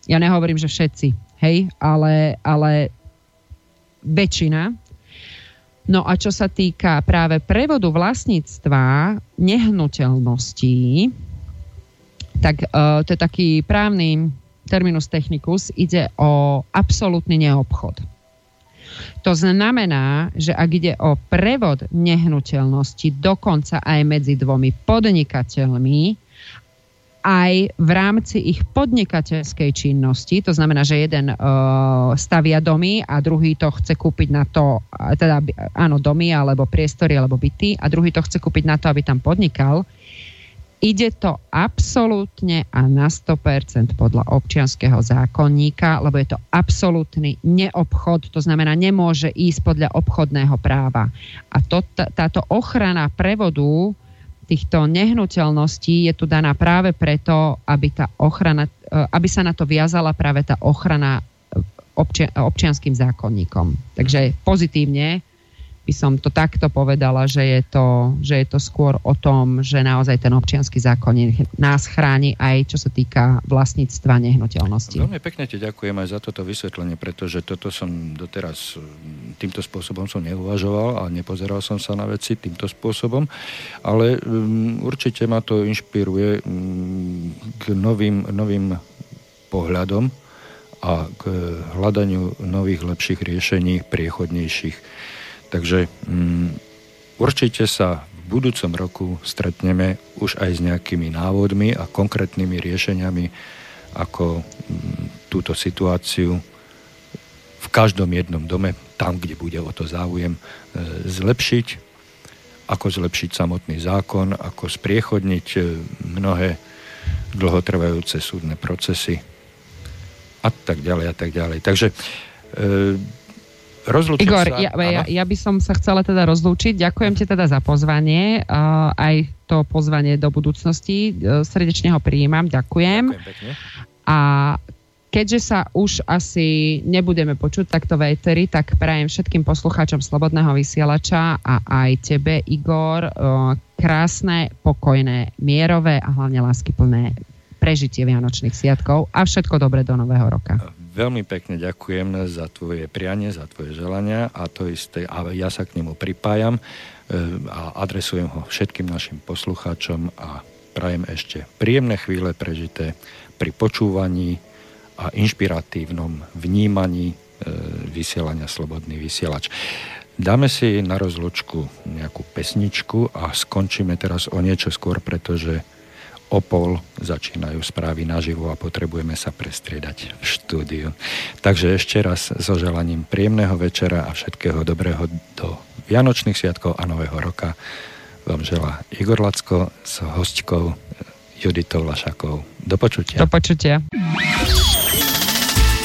Ja nehovorím, že všetci, hej, ale, ale väčšina. No a čo sa týka práve prevodu vlastníctva nehnuteľností, tak uh, to je taký právny terminus technicus, ide o absolútny neobchod. To znamená, že ak ide o prevod nehnuteľnosti dokonca aj medzi dvomi podnikateľmi, aj v rámci ich podnikateľskej činnosti, to znamená, že jeden uh, stavia domy a druhý to chce kúpiť na to, teda áno, domy alebo priestory alebo byty a druhý to chce kúpiť na to, aby tam podnikal, Ide to absolútne a na 100% podľa občianského zákonníka, lebo je to absolútny neobchod, to znamená, nemôže ísť podľa obchodného práva. A to, táto ochrana prevodu týchto nehnuteľností je tu daná práve preto, aby, tá ochrana, e, aby sa na to viazala práve tá ochrana občia, občianským zákonníkom. Takže pozitívne by som to takto povedala, že je to, že je to skôr o tom, že naozaj ten občianský zákon nás chráni aj čo sa týka vlastníctva nehnuteľnosti. Veľmi pekne ti ďakujem aj za toto vysvetlenie, pretože toto som doteraz týmto spôsobom som neuvažoval a nepozeral som sa na veci týmto spôsobom, ale um, určite ma to inšpiruje um, k novým, novým pohľadom a k hľadaniu nových, lepších riešení, priechodnejších Takže um, určite sa v budúcom roku stretneme už aj s nejakými návodmi a konkrétnymi riešeniami, ako um, túto situáciu v každom jednom dome, tam, kde bude o to záujem, e, zlepšiť, ako zlepšiť samotný zákon, ako spriechodniť e, mnohé dlhotrvajúce súdne procesy a tak ďalej a tak ďalej. Takže e, Rozlúčim Igor, sa. Ja, ja, ja by som sa chcela teda rozlúčiť. Ďakujem ti teda za pozvanie. Uh, aj to pozvanie do budúcnosti. Uh, srdečne ho prijímam. Ďakujem. Ďakujem pekne. A keďže sa už asi nebudeme počuť takto v Eteri, tak prajem všetkým poslucháčom Slobodného vysielača a aj tebe, Igor, uh, krásne, pokojné, mierové a hlavne láskyplné prežitie Vianočných sviatkov a všetko dobre do Nového roka. Veľmi pekne ďakujem za tvoje prianie, za tvoje želania a to isté, a ja sa k nemu pripájam e, a adresujem ho všetkým našim poslucháčom a prajem ešte príjemné chvíle prežité pri počúvaní a inšpiratívnom vnímaní e, vysielania Slobodný vysielač. Dáme si na rozlučku nejakú pesničku a skončíme teraz o niečo skôr, pretože o pol začínajú správy naživo a potrebujeme sa prestriedať v štúdiu. Takže ešte raz so želaním príjemného večera a všetkého dobrého do Vianočných sviatkov a Nového roka vám želá Igor Lacko s hostkou Juditou Lašakou. Do počutia. Do počutia.